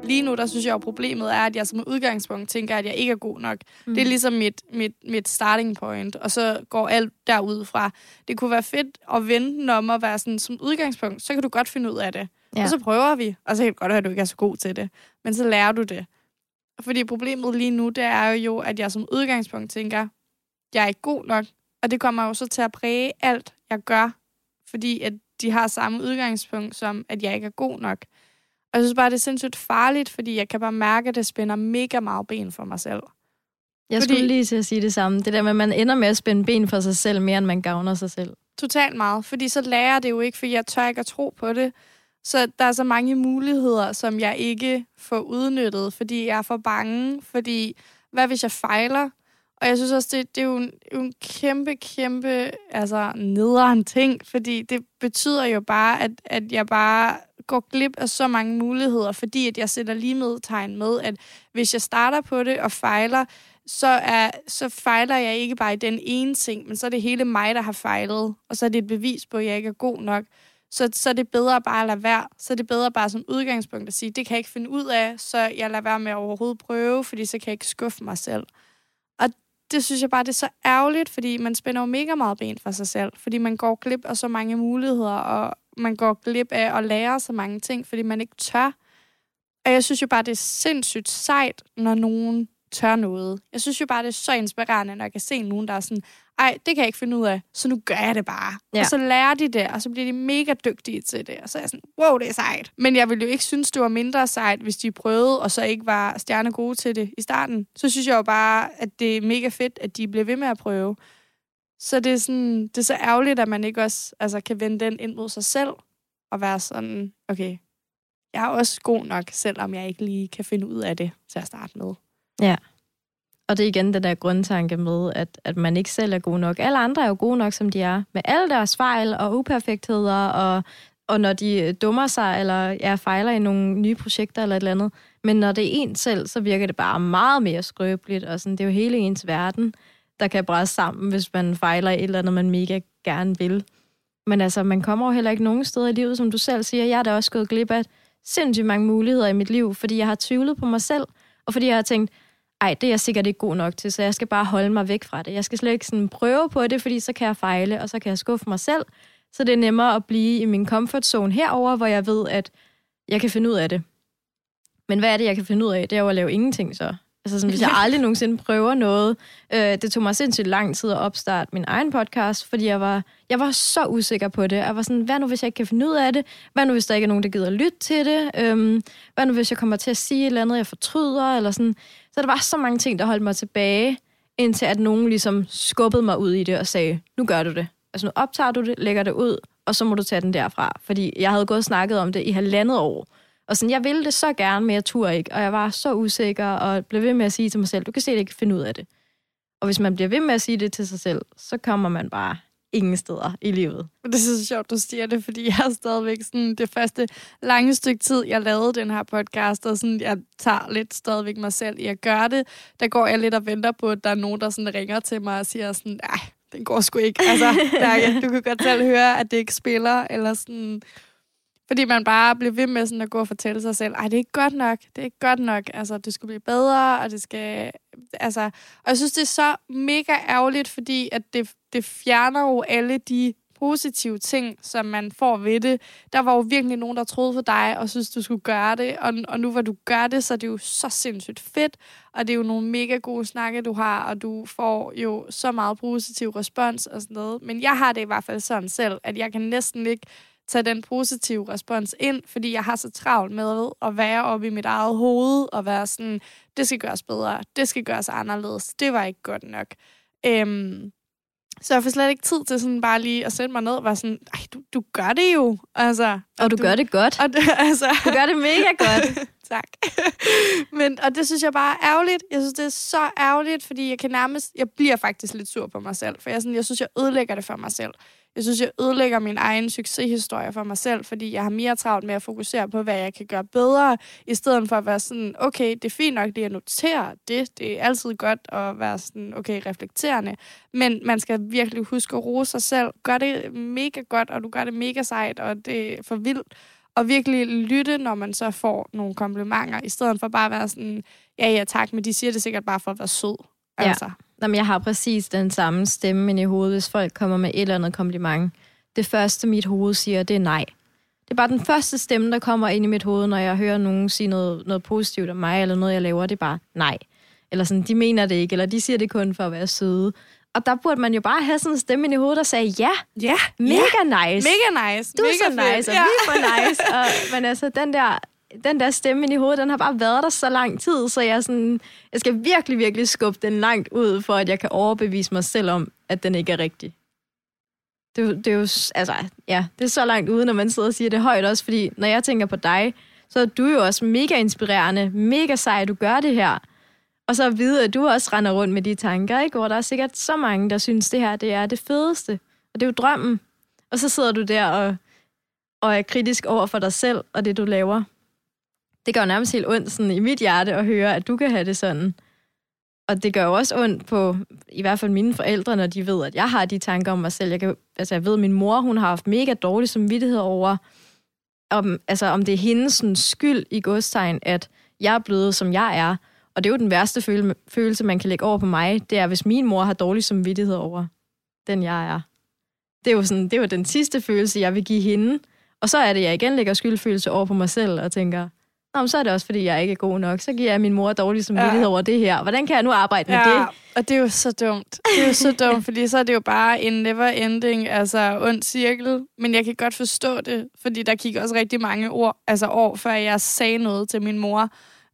Lige nu, der synes jeg jo, problemet er, at jeg som udgangspunkt tænker, at jeg ikke er god nok. Mm. Det er ligesom mit, mit, mit starting point, og så går alt derud fra. Det kunne være fedt at vente den om at være sådan, som udgangspunkt, så kan du godt finde ud af det. Ja. Og så prøver vi, og så kan det godt være, at du ikke er så god til det. Men så lærer du det. Fordi problemet lige nu, det er jo, at jeg som udgangspunkt tænker, jeg er ikke god nok. Og det kommer jo så til at præge alt, jeg gør. Fordi at de har samme udgangspunkt som, at jeg ikke er god nok. Og jeg synes bare, det er sindssygt farligt, fordi jeg kan bare mærke, at det spænder mega meget ben for mig selv. Jeg fordi... skulle lige til at sige det samme. Det der med, at man ender med at spænde ben for sig selv, mere end man gavner sig selv. Totalt meget, fordi så lærer det jo ikke, for jeg tør ikke at tro på det. Så der er så mange muligheder, som jeg ikke får udnyttet, fordi jeg er for bange. Fordi, hvad hvis jeg fejler? Og jeg synes også, det, det er jo en, jo en kæmpe, kæmpe altså, nederen ting, fordi det betyder jo bare, at, at jeg bare går glip af så mange muligheder, fordi at jeg sætter lige med tegn med, at hvis jeg starter på det og fejler, så, er, så fejler jeg ikke bare i den ene ting, men så er det hele mig, der har fejlet, og så er det et bevis på, at jeg ikke er god nok så, så er det bedre bare at lade være. Så er det bedre bare som udgangspunkt at sige, det kan jeg ikke finde ud af, så jeg lader være med at overhovedet prøve, fordi så kan jeg ikke skuffe mig selv. Det synes jeg bare, det er så ærgerligt, fordi man spænder jo mega meget ben for sig selv, fordi man går glip af så mange muligheder, og man går glip af at lære så mange ting, fordi man ikke tør. Og jeg synes jo bare, det er sindssygt sejt, når nogen tør noget. Jeg synes jo bare, det er så inspirerende, når jeg kan se nogen, der er sådan, ej, det kan jeg ikke finde ud af, så nu gør jeg det bare. Ja. Og så lærer de det, og så bliver de mega dygtige til det. Og så er jeg sådan, wow, det er sejt. Men jeg ville jo ikke synes, det var mindre sejt, hvis de prøvede, og så ikke var stjerne gode til det i starten. Så synes jeg jo bare, at det er mega fedt, at de bliver ved med at prøve. Så det er, sådan, det er så ærgerligt, at man ikke også altså, kan vende den ind mod sig selv, og være sådan, okay, jeg er også god nok, selvom jeg ikke lige kan finde ud af det til at starte med. Ja. Og det er igen den der grundtanke med, at, at man ikke selv er god nok. Alle andre er jo gode nok, som de er. Med alle deres fejl og uperfektheder, og, og når de øh, dummer sig, eller ja, fejler i nogle nye projekter eller et eller andet. Men når det er en selv, så virker det bare meget mere skrøbeligt, og sådan, det er jo hele ens verden, der kan brænde sammen, hvis man fejler et eller andet, man mega gerne vil. Men altså, man kommer jo heller ikke nogen steder i livet, som du selv siger. Jeg er da også gået glip af sindssygt mange muligheder i mit liv, fordi jeg har tvivlet på mig selv, og fordi jeg har tænkt, ej, det er jeg sikkert ikke god nok til, så jeg skal bare holde mig væk fra det. Jeg skal slet ikke sådan prøve på det, fordi så kan jeg fejle, og så kan jeg skuffe mig selv. Så det er nemmere at blive i min comfort zone herover, hvor jeg ved, at jeg kan finde ud af det. Men hvad er det, jeg kan finde ud af? Det er jo at lave ingenting så. Altså sådan, hvis jeg *laughs* aldrig nogensinde prøver noget. Øh, det tog mig sindssygt lang tid at opstarte min egen podcast, fordi jeg var, jeg var så usikker på det. Jeg var sådan, hvad nu hvis jeg ikke kan finde ud af det? Hvad nu hvis der ikke er nogen, der gider lytte til det? Øhm, hvad nu hvis jeg kommer til at sige et eller andet, jeg fortryder? Eller sådan. Så der var så mange ting, der holdt mig tilbage, indtil at nogen ligesom skubbede mig ud i det og sagde, nu gør du det. Altså nu optager du det, lægger det ud, og så må du tage den derfra. Fordi jeg havde gået og snakket om det i halvandet år. Og sådan, jeg ville det så gerne, men jeg turde ikke. Og jeg var så usikker, og blev ved med at sige til mig selv, du kan se, at jeg ikke finde ud af det. Og hvis man bliver ved med at sige det til sig selv, så kommer man bare ingen steder i livet. Det er så sjovt, du siger det, fordi jeg har stadigvæk sådan det første lange stykke tid, jeg lavede den her podcast, og sådan, jeg tager lidt stadigvæk mig selv i at gøre det. Der går jeg lidt og venter på, at der er nogen, der sådan ringer til mig og siger sådan, nej, den går sgu ikke. Altså, der, du kan godt selv høre, at det ikke spiller, eller sådan... Fordi man bare bliver ved med sådan at gå og fortælle sig selv, ej, det er ikke godt nok, det er ikke godt nok, altså, det skal blive bedre, og det skal, altså, og jeg synes, det er så mega ærgerligt, fordi at det, det fjerner jo alle de positive ting, som man får ved det. Der var jo virkelig nogen, der troede på dig, og synes, du skulle gøre det, og, og nu hvor du gør det, så er det jo så sindssygt fedt, og det er jo nogle mega gode snakke, du har, og du får jo så meget positiv respons og sådan noget. Men jeg har det i hvert fald sådan selv, at jeg kan næsten ikke tage den positive respons ind, fordi jeg har så travlt med at være oppe i mit eget hoved og være sådan, det skal gøres bedre, det skal gøres anderledes, det var ikke godt nok. Øhm, så jeg får slet ikke tid til sådan bare lige at sætte mig ned og være sådan, Ej, du, du gør det jo. Altså, og, og du, du gør det godt. Og *laughs* altså, du gør det mega godt. *laughs* tak. Men, og det synes jeg bare er ærgerligt. Jeg synes, det er så ærgerligt, fordi jeg kan nærmest, jeg bliver faktisk lidt sur på mig selv, for jeg, sådan, jeg synes, jeg ødelægger det for mig selv. Jeg synes, jeg ødelægger min egen succeshistorie for mig selv, fordi jeg har mere travlt med at fokusere på, hvad jeg kan gøre bedre, i stedet for at være sådan, okay, det er fint nok lige at notere det. Det er altid godt at være sådan, okay, reflekterende. Men man skal virkelig huske at rose sig selv. Gør det mega godt, og du gør det mega sejt, og det er for vildt. Og virkelig lytte, når man så får nogle komplimenter, i stedet for bare at være sådan, ja, ja, tak, men de siger det sikkert bare for at være sød. Altså. Ja. Jamen, jeg har præcis den samme stemme i hovedet, hvis folk kommer med et eller andet kompliment. Det første, mit hoved siger, det er nej. Det er bare den første stemme, der kommer ind i mit hoved, når jeg hører nogen sige noget, noget positivt om mig, eller noget, jeg laver, det er bare nej. Eller sådan, de mener det ikke, eller de siger det kun for at være søde. Og der burde man jo bare have sådan en stemme i hovedet, der sagde, ja, ja mega ja, nice. Mega nice. Du mega er så fedt. nice, og ja. vi er nice. Og, men altså, den der den der stemme ind i hovedet, den har bare været der så lang tid, så jeg, sådan, jeg skal virkelig, virkelig skubbe den langt ud, for at jeg kan overbevise mig selv om, at den ikke er rigtig. Det, det er jo, altså, ja, det er så langt ude, når man sidder og siger det højt også, fordi når jeg tænker på dig, så er du jo også mega inspirerende, mega sej, du gør det her. Og så at vide, at du også render rundt med de tanker, ikke? hvor der er sikkert så mange, der synes, det her det er det fedeste. Og det er jo drømmen. Og så sidder du der og, og er kritisk over for dig selv og det, du laver det gør jo nærmest helt ondt sådan, i mit hjerte at høre, at du kan have det sådan. Og det gør jo også ondt på, i hvert fald mine forældre, når de ved, at jeg har de tanker om mig selv. Jeg, kan, altså, jeg ved, at min mor hun har haft mega dårlig samvittighed over, om, altså, om det er hendes sådan, skyld i godstegn, at jeg er blevet, som jeg er. Og det er jo den værste føle, følelse, man kan lægge over på mig. Det er, hvis min mor har dårlig samvittighed over den, jeg er. Det er jo, sådan, det er jo den sidste følelse, jeg vil give hende. Og så er det, jeg igen lægger skyldfølelse over på mig selv og tænker, Nå, så er det også, fordi jeg ikke er god nok. Så giver jeg min mor dårlig samvittighed ja. over det her. Hvordan kan jeg nu arbejde med ja, det? og det er jo så dumt. Det er jo så dumt, fordi så er det jo bare en never ending, altså ond cirkel. Men jeg kan godt forstå det, fordi der gik også rigtig mange år, altså år, før jeg sagde noget til min mor.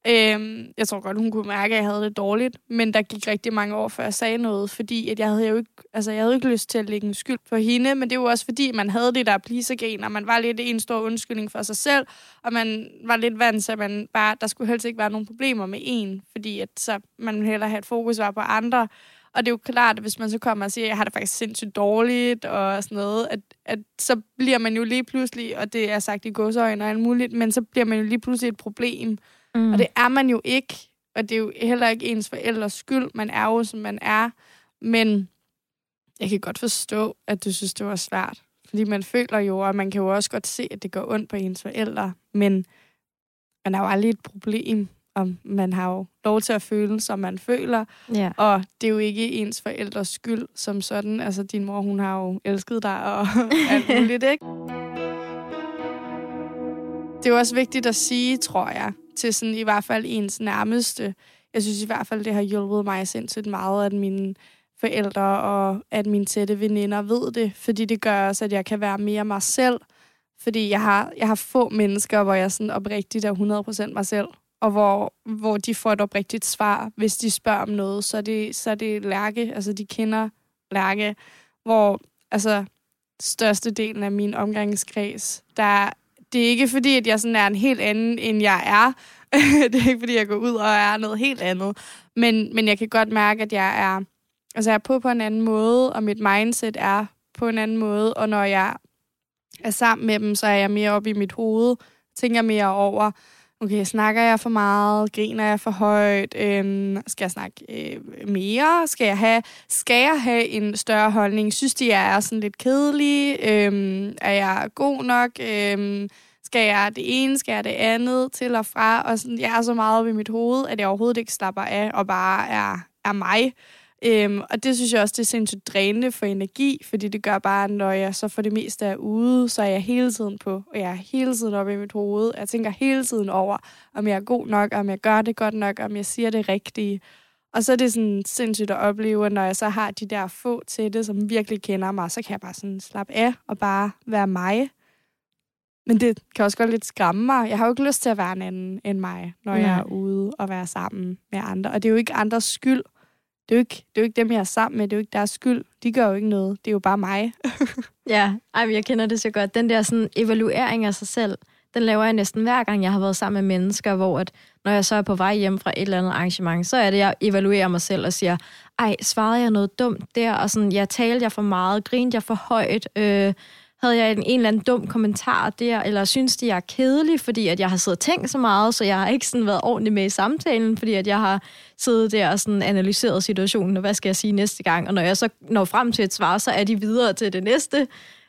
Øhm, jeg tror godt, hun kunne mærke, at jeg havde det dårligt, men der gik rigtig mange år, før jeg sagde noget, fordi at jeg havde jo ikke, altså, jeg havde ikke lyst til at lægge en skyld på hende, men det var også fordi, man havde det der pleasergen, og man var lidt en stor undskyldning for sig selv, og man var lidt vant til, at man bare, der skulle helst ikke være nogen problemer med en, fordi at så man heller have et fokus var på andre, og det er jo klart, at hvis man så kommer og siger, at jeg har det faktisk sindssygt dårligt, og sådan noget, at, at så bliver man jo lige pludselig, og det er sagt i godsøjne og alt muligt, men så bliver man jo lige pludselig et problem, Mm. Og det er man jo ikke. Og det er jo heller ikke ens forældres skyld. Man er jo, som man er. Men jeg kan godt forstå, at du synes, det var svært. Fordi man føler jo, og man kan jo også godt se, at det går ondt på ens forældre. Men man er jo aldrig et problem, og man har jo lov til at føle, som man føler. Ja. Og det er jo ikke ens forældres skyld som sådan. Altså, din mor, hun har jo elsket dig og *laughs* alt muligt, ikke? Det er jo også vigtigt at sige, tror jeg, til sådan i hvert fald ens nærmeste. Jeg synes i hvert fald, det har hjulpet mig sindssygt meget, at mine forældre og at mine tætte veninder ved det, fordi det gør også, at jeg kan være mere mig selv. Fordi jeg har, jeg har få mennesker, hvor jeg sådan oprigtigt er 100% mig selv, og hvor, hvor de får et oprigtigt svar, hvis de spørger om noget, så er det, så er det Lærke, altså de kender Lærke, hvor altså størstedelen af min omgangskreds, der det er ikke fordi, at jeg sådan er en helt anden, end jeg er. *laughs* det er ikke fordi, jeg går ud og er noget helt andet. Men, men jeg kan godt mærke, at jeg er, altså jeg er på på en anden måde, og mit mindset er på en anden måde, og når jeg er sammen med dem, så er jeg mere oppe i mit hoved, tænker mere over, okay, snakker jeg for meget, griner jeg for højt, øhm, skal jeg snakke øh, mere, skal jeg, have, skal jeg have en større holdning, synes de, jeg er sådan lidt kedelig, øhm, er jeg god nok, øhm, skal jeg det ene, skal jeg det andet, til og fra, og sådan, jeg er så meget ved i mit hoved, at jeg overhovedet ikke slapper af, og bare er, er mig. Øhm, og det synes jeg også, det er sindssygt drænende for energi, fordi det gør bare, når jeg så for det meste er ude, så er jeg hele tiden på, og jeg er hele tiden oppe i mit hoved. Jeg tænker hele tiden over, om jeg er god nok, om jeg gør det godt nok, om jeg siger det rigtige. Og så er det sådan sindssygt at opleve, når jeg så har de der få til det, som virkelig kender mig, så kan jeg bare sådan slappe af og bare være mig. Men det kan også godt lidt skræmme mig. Jeg har jo ikke lyst til at være en anden end mig, når Nej. jeg er ude og være sammen med andre. Og det er jo ikke andres skyld det er, jo ikke, det er jo ikke dem, jeg er sammen med. Det er jo ikke deres skyld. De gør jo ikke noget. Det er jo bare mig. *laughs* ja, ej, jeg kender det så godt. Den der sådan, evaluering af sig selv, den laver jeg næsten hver gang, jeg har været sammen med mennesker, hvor at, når jeg så er på vej hjem fra et eller andet arrangement, så er det, jeg evaluerer mig selv og siger, ej, svarede jeg noget dumt der? Og sådan, jeg talte jeg for meget? Grinede jeg for højt? Øh, havde jeg en, en eller anden dum kommentar der, eller synes de, jeg er kedelig, fordi at jeg har siddet og tænkt så meget, så jeg har ikke sådan været ordentlig med i samtalen, fordi at jeg har siddet der og sådan analyseret situationen, og hvad skal jeg sige næste gang? Og når jeg så når frem til et svar, så er de videre til det næste.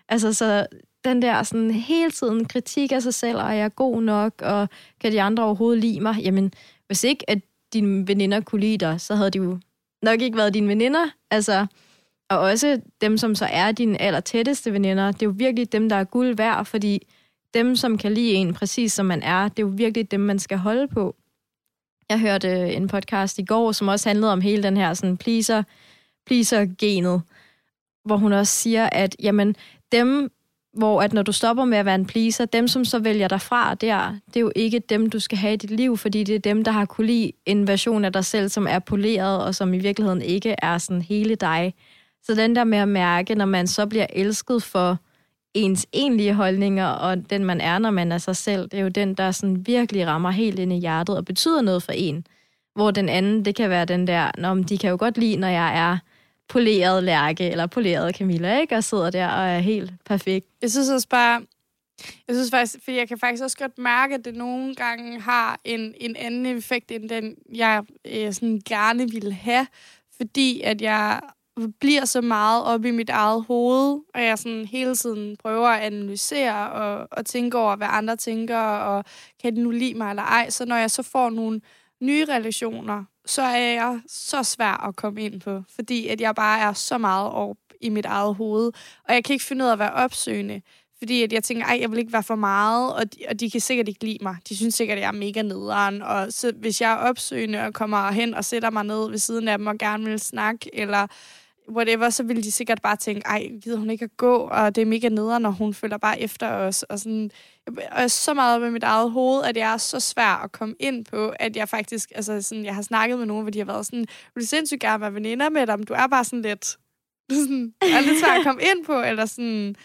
Altså, så den der sådan hele tiden kritik af sig selv, og er jeg god nok, og kan de andre overhovedet lide mig? Jamen, hvis ikke at dine veninder kunne lide dig, så havde de jo nok ikke været dine veninder. Altså, og også dem, som så er dine aller tætteste veninder, det er jo virkelig dem, der er guld værd, fordi dem, som kan lide en præcis som man er, det er jo virkelig dem, man skal holde på. Jeg hørte øh, en podcast i går, som også handlede om hele den her sådan pleaser, pleaser-genet, hvor hun også siger, at jamen, dem, hvor at når du stopper med at være en pleaser, dem, som så vælger dig fra der, det er jo ikke dem, du skal have i dit liv, fordi det er dem, der har kunne lide en version af dig selv, som er poleret, og som i virkeligheden ikke er sådan hele dig. Så den der med at mærke, når man så bliver elsket for ens egentlige holdninger, og den man er, når man er sig selv, det er jo den, der sådan virkelig rammer helt ind i hjertet og betyder noget for en. Hvor den anden, det kan være den der, når de kan jo godt lide, når jeg er poleret Lærke eller poleret Camilla, ikke? Og sidder der og er helt perfekt. Jeg synes også bare, jeg synes faktisk, fordi jeg kan faktisk også godt mærke, at det nogle gange har en, en anden effekt, end den, jeg øh, sådan gerne ville have. Fordi at jeg bliver så meget op i mit eget hoved, og jeg sådan hele tiden prøver at analysere og, og tænke over, hvad andre tænker, og kan de nu lide mig eller ej. Så når jeg så får nogle nye relationer, så er jeg så svær at komme ind på, fordi at jeg bare er så meget op i mit eget hoved, og jeg kan ikke finde ud af at være opsøgende, fordi at jeg tænker, ej, jeg vil ikke være for meget, og de, og de kan sikkert ikke lide mig. De synes sikkert, at jeg er mega nederen, og så, hvis jeg er opsøgende og kommer hen og sætter mig ned ved siden af dem og gerne vil snakke, eller whatever, så ville de sikkert bare tænke, ej, gider hun ikke at gå, og det er mega nederen, når hun følger bare efter os. Og, sådan, og jeg er så meget med mit eget hoved, at jeg er så svær at komme ind på, at jeg faktisk, altså sådan, jeg har snakket med nogen, hvor de har været sådan, vil du sindssygt gerne være veninder med dem, du er bare sådan lidt, *laughs* sådan, er lidt svær at komme ind på, eller sådan,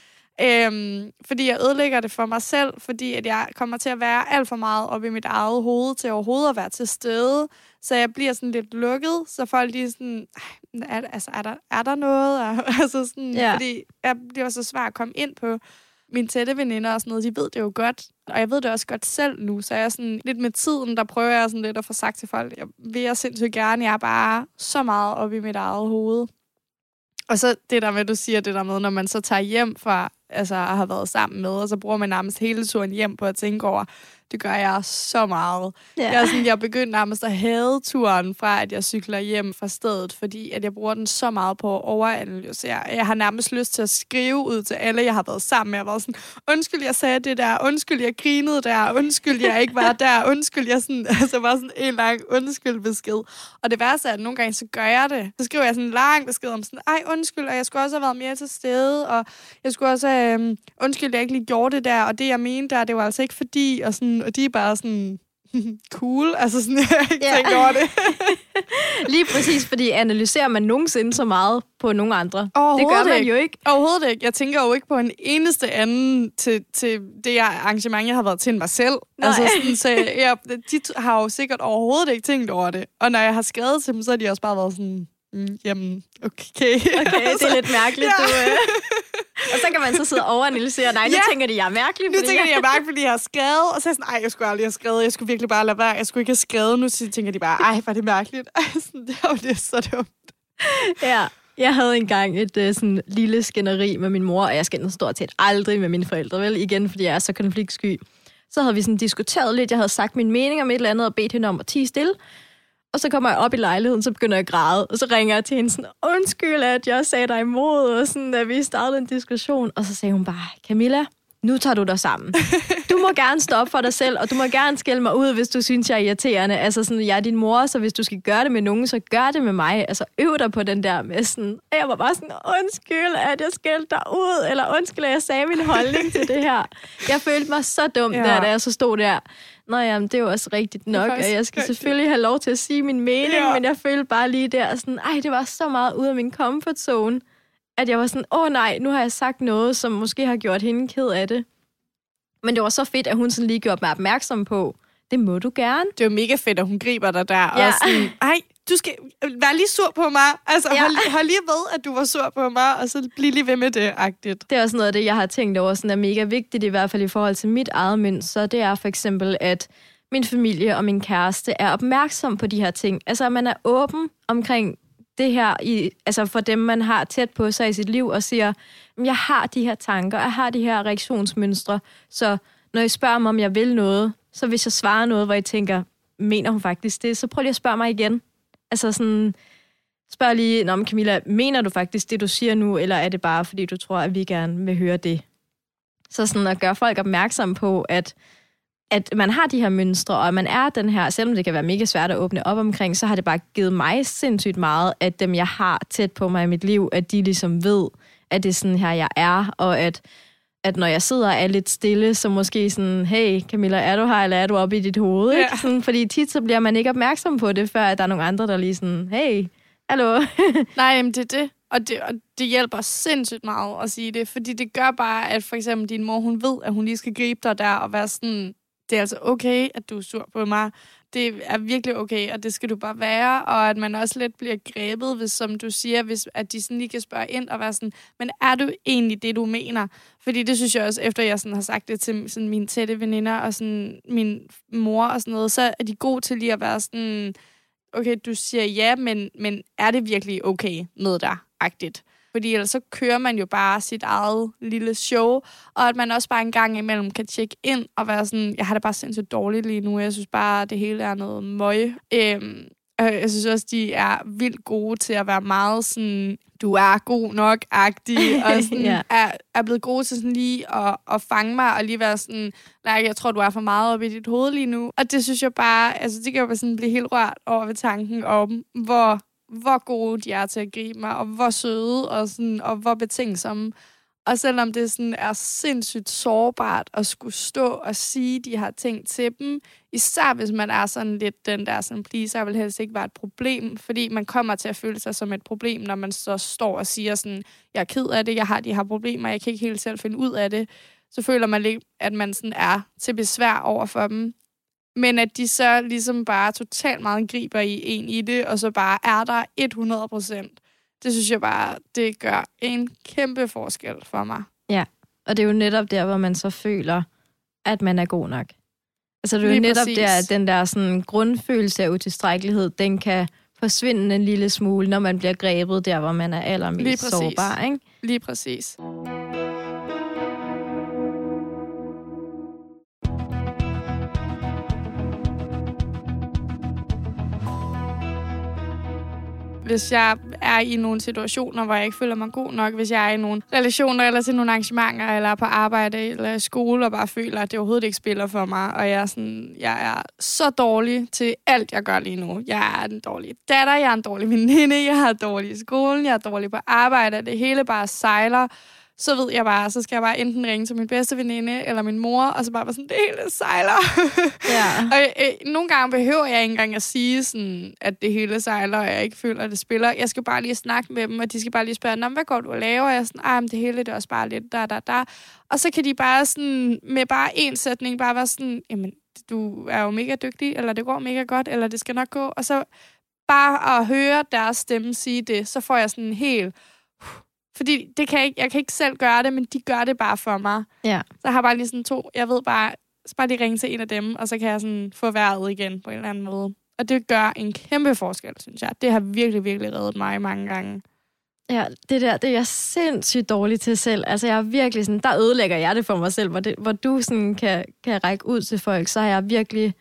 Øhm, fordi jeg ødelægger det for mig selv, fordi at jeg kommer til at være alt for meget op i mit eget hoved til overhovedet at være til stede. Så jeg bliver sådan lidt lukket, så folk lige sådan, er, altså, er, der, er der noget? *laughs* altså sådan, ja. Fordi jeg bliver så svært at komme ind på mine tætte veninder og sådan noget, de ved det jo godt. Og jeg ved det også godt selv nu, så jeg er sådan lidt med tiden, der prøver jeg sådan lidt at få sagt til folk, jeg vil jeg sindssygt gerne, jeg er bare så meget op i mit eget hoved. Og så det der med, du siger det der med, når man så tager hjem fra, altså har været sammen med, og så bruger man nærmest hele turen hjem på at tænke over, det gør jeg så meget. Yeah. Jeg, er sådan, jeg begyndte nærmest at hade turen fra, at jeg cykler hjem fra stedet, fordi at jeg bruger den så meget på at overanalysere. Jeg har nærmest lyst til at skrive ud til alle, jeg har været sammen med. Jeg var sådan, undskyld, jeg sagde det der. Undskyld, jeg grinede der. Undskyld, jeg ikke var der. *laughs* Undskyld, jeg sådan, *laughs* altså var sådan en lang undskyld besked. Og det værste er, at nogle gange så gør jeg det. Så skriver jeg sådan en lang besked om sådan, ej, undskyld, og jeg skulle også have været mere til stede, og jeg skulle også have, um, undskyld, jeg ikke lige gjorde det der, og det, jeg mente der, det var altså ikke fordi, og sådan, og de er bare sådan, *laughs* cool. Altså sådan, *laughs* jeg ikke ja. over det. *laughs* Lige præcis, fordi analyserer man nogensinde så meget på nogle andre? Det gør man ikke. jo ikke. Overhovedet ikke. Jeg tænker jo ikke på en eneste anden til, til det arrangement, jeg har været til mig selv. Nej. Altså sådan, så jeg, de har jo sikkert overhovedet ikke tænkt over det. Og når jeg har skrevet til dem, så har de også bare været sådan, mm, jamen, okay. Okay, det er lidt mærkeligt, ja. du... Øh. Og så kan man så sidde og overanalysere, nej, nu Ja. tænker de, jeg er mærkelig. Nu tænker de, jeg- *laughs* jeg bare, fordi jeg har skrevet, og så er sådan, ej, jeg skulle aldrig have skrevet, jeg skulle virkelig bare lade være, jeg skulle ikke have skrevet, nu så tænker de bare, ej, var det mærkeligt. *laughs* Ej, sådan, det var det så dumt. Ja. Jeg havde engang et uh, sådan lille skænderi med min mor, og jeg skændede stort set aldrig med mine forældre, vel? Igen, fordi jeg er så konfliktsky. Så havde vi sådan diskuteret lidt, jeg havde sagt min mening om et eller andet, og bedt hende om at tige stille. Og så kommer jeg op i lejligheden, så begynder jeg at græde, og så ringer jeg til hende sådan, undskyld, at jeg sagde dig imod, og sådan, at vi startede en diskussion. Og så sagde hun bare, Camilla, nu tager du dig sammen. Du må gerne stoppe for dig selv, og du må gerne skælde mig ud, hvis du synes, jeg er irriterende. Altså sådan, jeg er din mor, så hvis du skal gøre det med nogen, så gør det med mig. Altså øv dig på den der med sådan, og jeg var bare sådan, undskyld, at jeg skældte dig ud, eller undskyld, at jeg sagde min holdning til det her. Jeg følte mig så dum, Ja. der, da jeg så stod der. Nå jamen, det er jo også rigtigt nok, at jeg skal rigtigt. selvfølgelig have lov til at sige min mening, Ja. ja. men jeg følte bare lige der sådan, ej, det var så meget ud af min comfort zone, at jeg var sådan, åh nej, nu har jeg sagt noget, som måske har gjort hende ked af det. Men det var så fedt, at hun sådan lige gjorde mig opmærksom på, det må du gerne. Det er jo mega fedt, at hun griber dig der, Ja. og sådan, ej, du skal være lige sur på mig. Altså, Ja. hold, hold lige ved, at du var sur på mig, og så bliv lige ved med det, agtigt. Det er også noget af det, jeg har tænkt over, sådan er mega vigtigt, i hvert fald i forhold til mit eget mønster. Det er for eksempel, at min familie og min kæreste er opmærksom på de her ting. Altså, at man er åben omkring det her, i, altså for dem, man har tæt på sig i sit liv, og siger, "Jamen, jeg har de her tanker, jeg har de her reaktionsmønstre, så når I spørger mig, om jeg vil noget, så hvis jeg svarer noget, hvor I tænker, mener hun faktisk det, så prøv lige at spørge mig igen. Altså sådan, spørg lige, Nå, men Camilla, mener du faktisk det, du siger nu, eller er det bare, fordi du tror, at vi gerne vil høre det? Så sådan at gøre folk opmærksom på, at, at man har de her mønstre, og at man er den her, selvom det kan være mega svært at åbne op omkring, så har det bare givet mig sindssygt meget, at dem, jeg har tæt på mig i mit liv, at de ligesom ved, at det er sådan her, jeg er, og at, at når jeg sidder og er lidt stille, så måske sådan, hey Camilla, er du her, eller er du oppe i dit hoved? Ja. Ikke? Sådan, fordi tit så bliver man ikke opmærksom på det, før at der er nogle andre, der lige sådan, hey, hallo. *laughs* Nej, men det er det. Og, det. og det hjælper sindssygt meget at sige det, fordi det gør bare, at for eksempel din mor, hun ved, at hun lige skal gribe dig der og være sådan, det er altså okay, at du er sur på mig. Det er virkelig okay, og det skal du bare være, og at man også lidt bliver grebet, hvis, som du siger, hvis, at de sådan lige kan spørge ind og være sådan, men er du egentlig det, du mener? Fordi det synes jeg også, efter jeg sådan har sagt det til sådan mine tætte veninder og sådan min mor og sådan noget, så er de gode til lige at være sådan, okay, du siger ja, men, men er det virkelig okay med dig? Agtigt. Fordi ellers så kører man jo bare sit eget lille show, og at man også bare en gang imellem kan tjekke ind og være sådan, jeg har det bare sindssygt dårligt lige nu, jeg synes bare, det hele er noget møg. Øhm, og jeg synes også, de er vildt gode til at være meget sådan, du er god nok-agtig, *laughs* og sådan, Ja. er, er blevet gode til sådan lige at, at fange mig, og lige være sådan, nej, jeg tror, du er for meget oppe i dit hoved lige nu. Og det synes jeg bare, altså det kan bare sådan blive helt rørt over ved tanken om, hvor, hvor gode de er til at gribe mig, og hvor søde, og, sådan, og hvor betingsomme. Og selvom det sådan er sindssygt sårbart at skulle stå og sige de her ting til dem, især hvis man er sådan lidt den der sådan, please, jeg vil helst ikke være et problem, fordi man kommer til at føle sig som et problem, når man så står og siger sådan, jeg er ked af det, jeg har de her problemer, jeg kan ikke helt selv finde ud af det, så føler man lidt, at man sådan er til besvær over for dem. Men at de så ligesom bare totalt meget griber i en i det, og så bare er der 100 procent. Det synes jeg bare, det gør en kæmpe forskel for mig. Og det er jo netop der, hvor man så føler, at man er god nok. Altså det er jo Lige netop præcis. der, at den der sådan, grundfølelse af utilstrækkelighed, den kan forsvinde en lille smule, når man bliver grebet der, hvor man er allermest sårbar. Ikke? Lige præcis. Hvis jeg er i nogle situationer, hvor jeg ikke føler mig god nok, hvis jeg er i nogle relationer eller til nogle arrangementer, eller på arbejde eller i skole, og bare føler, at det overhovedet ikke spiller for mig, og jeg er, sådan, jeg er så dårlig til alt, jeg gør lige nu. Jeg er en dårlig datter, jeg er en dårlig veninde, jeg er dårlig i skolen, jeg er dårlig på arbejde, det hele bare sejler så ved jeg bare, så skal jeg bare enten ringe til min bedste veninde eller min mor, og så bare være sådan, det hele sejler. Ja. *laughs* og øh, nogle gange behøver jeg ikke engang at sige, sådan, at det hele sejler, og jeg ikke føler, at det spiller. Jeg skal bare lige snakke med dem, og de skal bare lige spørge, "Nå, hvad går du og laver? Og jeg er sådan, ej, men det hele det er også bare lidt der, der, der. Og så kan de bare sådan, med bare en sætning, bare være sådan, jamen, du er jo mega dygtig, eller det går mega godt, eller det skal nok gå. Og så bare at høre deres stemme sige det, så får jeg sådan en helt Fordi det kan jeg, ikke, jeg kan ikke selv gøre det, men de gør det bare for mig. Ja. Så jeg har bare lige sådan to, jeg ved bare, så bare lige ringe til en af dem, og så kan jeg sådan få vejret igen på en eller anden måde. Og det gør en kæmpe forskel, synes jeg. Det har virkelig, virkelig reddet mig mange gange. Ja, det der, det er jeg sindssygt dårlig til selv. Altså, jeg er virkelig sådan, der ødelægger jeg det for mig selv, hvor, det, hvor du sådan kan, kan række ud til folk, så har jeg virkelig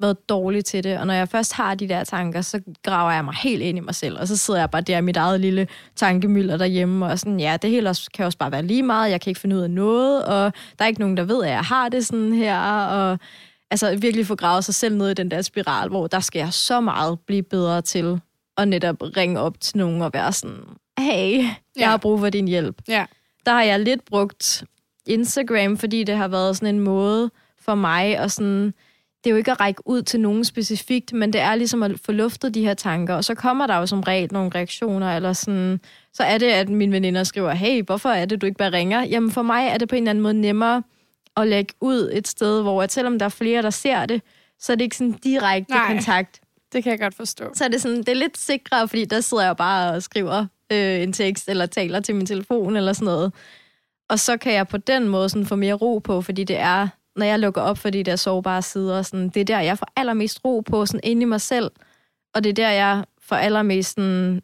været dårlig til det. Og når jeg først har de der tanker, så graver jeg mig helt ind i mig selv, og så sidder jeg bare der i mit eget lille tankemylder derhjemme, og sådan, ja, det hele også, kan også bare være lige meget, jeg kan ikke finde ud af noget, og der er ikke nogen, der ved, at jeg har det sådan her, og altså virkelig få gravet sig selv ned i den der spiral, hvor der skal jeg så meget blive bedre til at netop ringe op til nogen og være sådan, hey, jeg Ja. har brug for din hjælp. Ja. Der har jeg lidt brugt Instagram, fordi det har været sådan en måde for mig at sådan, det er jo ikke at række ud til nogen specifikt, men det er ligesom at få luftet de her tanker, og så kommer der jo som regel nogle reaktioner, eller sådan, så er det, at mine veninder skriver, hey, hvorfor er det, du ikke bare ringer? Jamen for mig er det på en eller anden måde nemmere at lægge ud et sted, hvor at selvom der er flere, der ser det, så er det ikke sådan direkte Nej. kontakt. Det kan jeg godt forstå. Så er det, sådan, det er lidt sikrere, fordi der sidder jeg bare og skriver øh, en tekst, eller taler til min telefon, eller sådan noget. Og så kan jeg på den måde sådan få mere ro på, fordi det er, når jeg lukker op for de der sårbare sider, sådan, det er der, jeg får allermest ro på, sådan inde i mig selv. Og det er der, jeg får allermest, sådan,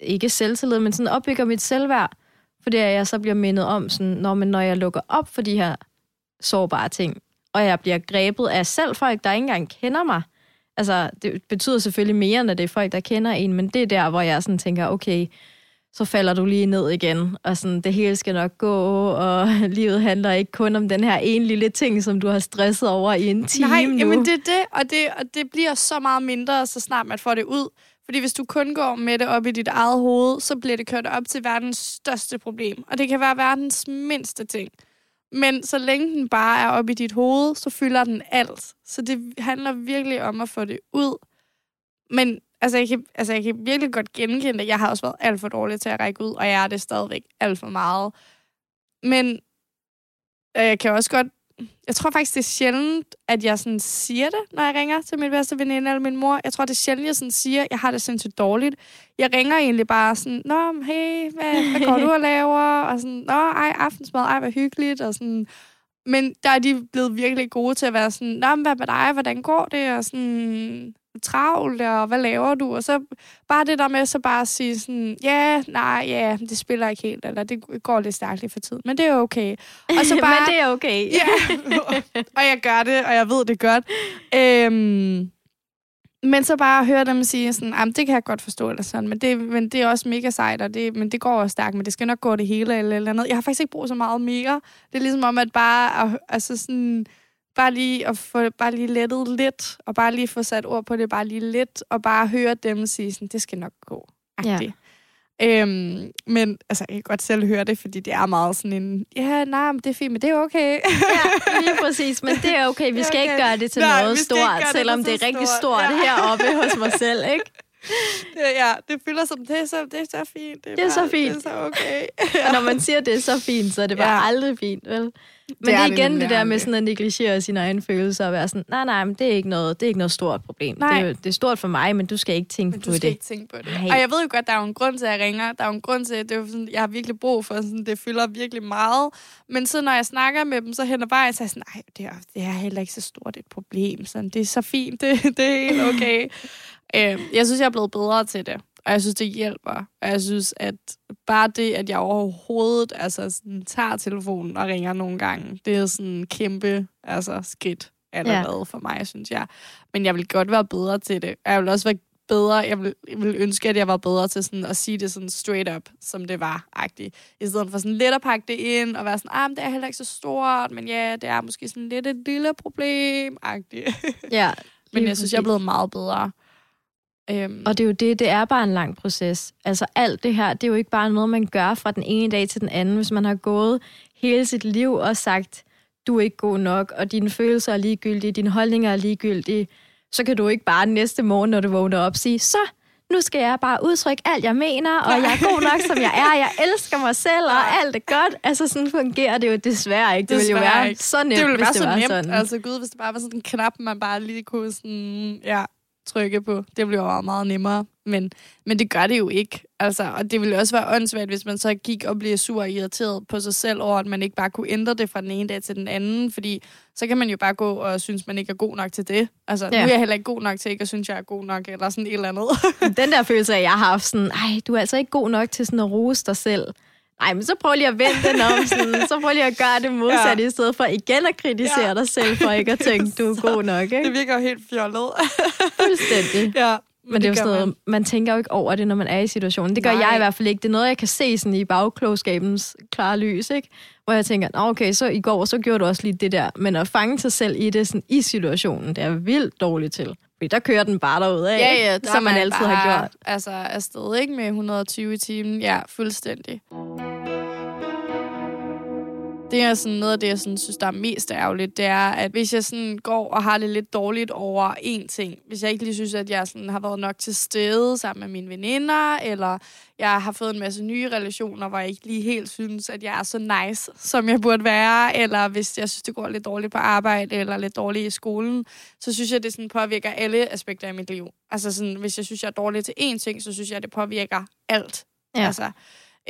ikke selvtillid, men sådan opbygger mit selvværd. For det er, jeg så bliver mindet om, sådan, når, men når jeg lukker op for de her sårbare ting, og jeg bliver grebet af selv folk, der ikke engang kender mig, altså, det betyder selvfølgelig mere, når det er folk, der kender en, men det er der, hvor jeg sådan tænker, okay, så falder du lige ned igen, og sådan, det hele skal nok gå, og *laughs* livet handler ikke kun om den her ene lille ting, som du har stresset over i en time Nej, nu. jamen det er det og, det, og det bliver så meget mindre, så snart man får det ud. Fordi hvis du kun går med det op i dit eget hoved, så bliver det kørt op til verdens største problem. Og det kan være verdens mindste ting. Men så længe den bare er op i dit hoved, så fylder den alt. Så det handler virkelig om at få det ud. Men altså jeg, kan, altså, jeg kan virkelig godt genkende det. Jeg har også været alt for dårlig til at række ud, og jeg er det stadigvæk alt for meget. Men øh, jeg kan også godt jeg tror faktisk, det er sjældent, at jeg sådan siger det, når jeg ringer til min bedste veninde eller min mor. Jeg tror, det er sjældent, jeg sådan siger, jeg har det sindssygt dårligt. Jeg ringer egentlig bare sådan, Nå, hey, hvad, hvad går du og laver? Og sådan, Nå, ej, aftensmad, ej, hvad hyggeligt. Og sådan. Men der er de blevet virkelig gode til at være sådan, Nå, men hvad med dig? Hvordan går det? Og sådan, travlt, og hvad laver du? Og så bare det der med så bare at sige sådan, ja, nej, ja, det spiller ikke helt, eller det går lidt stærkt lige for tid, men det er okay. Og så *laughs* bare, men det er okay. Ja, *laughs* og jeg gør det, og jeg ved det godt. Øhm, men så bare at høre dem sige sådan, "Jamen, det kan jeg godt forstå, eller sådan, men det, men det er også mega sejt, og det, men det går også stærkt, men det skal nok gå det hele, eller, eller andet. Jeg har faktisk ikke brug så meget mere. Det er ligesom om, at bare, at, altså sådan, bare lige at få bare lige lettet lidt, og bare lige få sat ord på det, bare lige lidt, og bare høre dem sige sådan, det skal nok gå. Ja. Ja. Øhm, men altså, jeg kan godt selv høre det, fordi det er meget sådan en, ja, nej, men det er fint, men det er okay. Ja, lige præcis. Men det er okay. Vi Det er skal ikke okay. gøre det til Nej, noget ikke stort, det selvom det så er rigtig stort. stort Ja. heroppe hos mig selv, ikke? *laughs* Det, ja, det føler som, det er så, det er så fint. Det er så fint. Det er så okay. *laughs* Og når man siger, det er så fint, så er det bare Ja. aldrig fint, vel? Men det, er det er det igen nemlig det der med sådan at negligere sine egne følelser og være sådan, nej, nej, men det er ikke noget, det er ikke noget stort problem. Nej. Det, er, det er stort for mig, men du skal ikke tænke Men på du skal det. ikke tænke på det. Nej. Og jeg ved jo godt, der er jo en grund til, at jeg ringer. Der er jo en grund til, at det er sådan, jeg har virkelig brug for, sådan, det fylder virkelig meget. Men så når jeg snakker med dem, så hen vejen, så er jeg sådan, nej, det er, det er heller ikke så stort et problem. Sådan, det er så fint, *laughs* det, det er helt okay. *laughs* øhm, jeg synes, jeg er blevet bedre til det. Og jeg synes, det hjælper. Og jeg synes, at bare det, at jeg overhovedet altså, sådan, tager telefonen og ringer nogle gange, det er sådan en kæmpe altså, skridt allerede ja. for mig, synes jeg. Men jeg vil godt være bedre til det. Og Jeg vil også være bedre, jeg vil, jeg vil ønske, at jeg var bedre til sådan at sige det sådan straight up, som det var, agtigt. I stedet for sådan lidt at pakke det ind, og være sådan, ah, men det er heller ikke så stort, men ja, det er måske sådan lidt et lille problem, agtigt. Ja, *laughs* men jeg synes, jeg er blevet meget bedre. Øhm, Og det er jo det, det er bare en lang proces. Altså alt det her, det er jo ikke bare noget, man gør fra den ene dag til den anden. Hvis man har gået hele sit liv og sagt, du er ikke god nok, og dine følelser er ligegyldige, dine holdninger er ligegyldige, så kan du ikke bare næste morgen, når du vågner op, sige, så nu skal jeg bare udtrykke alt, jeg mener, og jeg er god nok, som jeg er. Jeg elsker mig selv, og alt er godt. Altså, sådan fungerer det jo desværre ikke. Det ville jo være ikke. så nemt, det ville hvis være det så var nemt. sådan. Altså gud, hvis det bare var sådan en knap, man bare lige kunne sådan, ja, trykke på. Det bliver jo meget nemmere. Men, men det gør det jo ikke. Altså, og det ville også være åndssvagt, hvis man så gik og blev sur og irriteret på sig selv over, at man ikke bare kunne ændre det fra den ene dag til den anden. Fordi så kan man jo bare gå og synes, man ikke er god nok til det. Altså, ja. nu er jeg heller ikke god nok til ikke at synes, jeg er god nok, eller sådan et eller andet. *laughs* den der følelse af, jeg har haft sådan, ej, du er altså ikke god nok til sådan at rose dig selv. Nej, men så prøv lige at vende den om. Sådan, så prøv lige at gøre det modsatte, ja. i stedet for igen at kritisere ja. dig selv, for ikke at *laughs* tænke, du er god nok. Ikke? Det virker jo helt fjollet. *laughs* Fuldstændig. Ja. Men, men det, det er jo sådan noget, man tænker jo ikke over det, når man er i situationen. Det gør Nej. jeg i hvert fald ikke. Det er noget, jeg kan se sådan i bagklogskabens klare lys, ikke? Hvor jeg tænker, okay, så i går, så gjorde du også lige det der. Men at fange sig selv i det sådan, i situationen, det er vildt dårligt til. Der kører den bare derud af, ja, ja, som man, man altid har gjort. Altså afsted, ikke? Med 120 i timen. Ja, fuldstændig. Det er sådan noget af det, jeg sådan, synes, der er mest ærgerligt, det er, at hvis jeg sådan går og har det lidt dårligt over én ting, hvis jeg ikke lige synes, at jeg sådan har været nok til stede sammen med mine veninder, eller jeg har fået en masse nye relationer, hvor jeg ikke lige helt synes, at jeg er så nice, som jeg burde være, eller hvis jeg synes, det går lidt dårligt på arbejde, eller lidt dårligt i skolen, så synes jeg, det sådan påvirker alle aspekter af mit liv. Altså sådan, hvis jeg synes, jeg er dårlig til én ting, så synes jeg, det påvirker alt. Ja. Altså,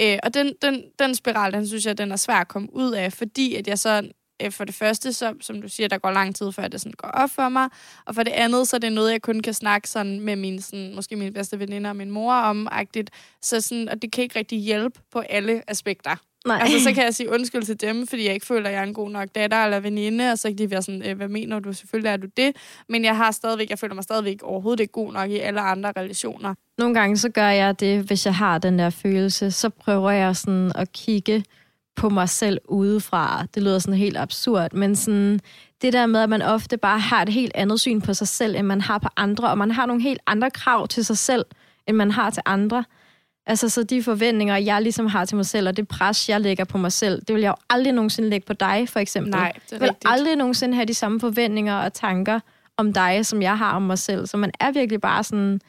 Øh, og den, den, den spiral, den synes jeg, den er svær at komme ud af, fordi at jeg så øh, for det første, så, som du siger, der går lang tid, før det sådan går op for mig. Og for det andet, så er det noget, jeg kun kan snakke sådan med min, sådan, måske mine bedste veninder og min mor om, -agtigt. Så sådan, og det kan ikke rigtig hjælpe på alle aspekter. Nej. Altså, så *laughs* kan jeg sige undskyld til dem, fordi jeg ikke føler, at jeg er en god nok datter eller veninde, og så kan de være sådan, øh, hvad mener du? Selvfølgelig er du det. Men jeg har stadigvæk, jeg føler mig stadigvæk overhovedet ikke god nok i alle andre relationer. Nogle gange så gør jeg det, hvis jeg har den der følelse, så prøver jeg sådan at kigge på mig selv udefra. Det lyder sådan helt absurd, men sådan det der med, at man ofte bare har et helt andet syn på sig selv, end man har på andre, og man har nogle helt andre krav til sig selv, end man har til andre. Altså, så de forventninger, jeg ligesom har til mig selv, og det pres, jeg lægger på mig selv, det vil jeg jo aldrig nogensinde lægge på dig, for eksempel. Nej, det er Jeg vil rigtigt. aldrig nogensinde have de samme forventninger og tanker om dig, som jeg har om mig selv. Så man er virkelig bare sådan...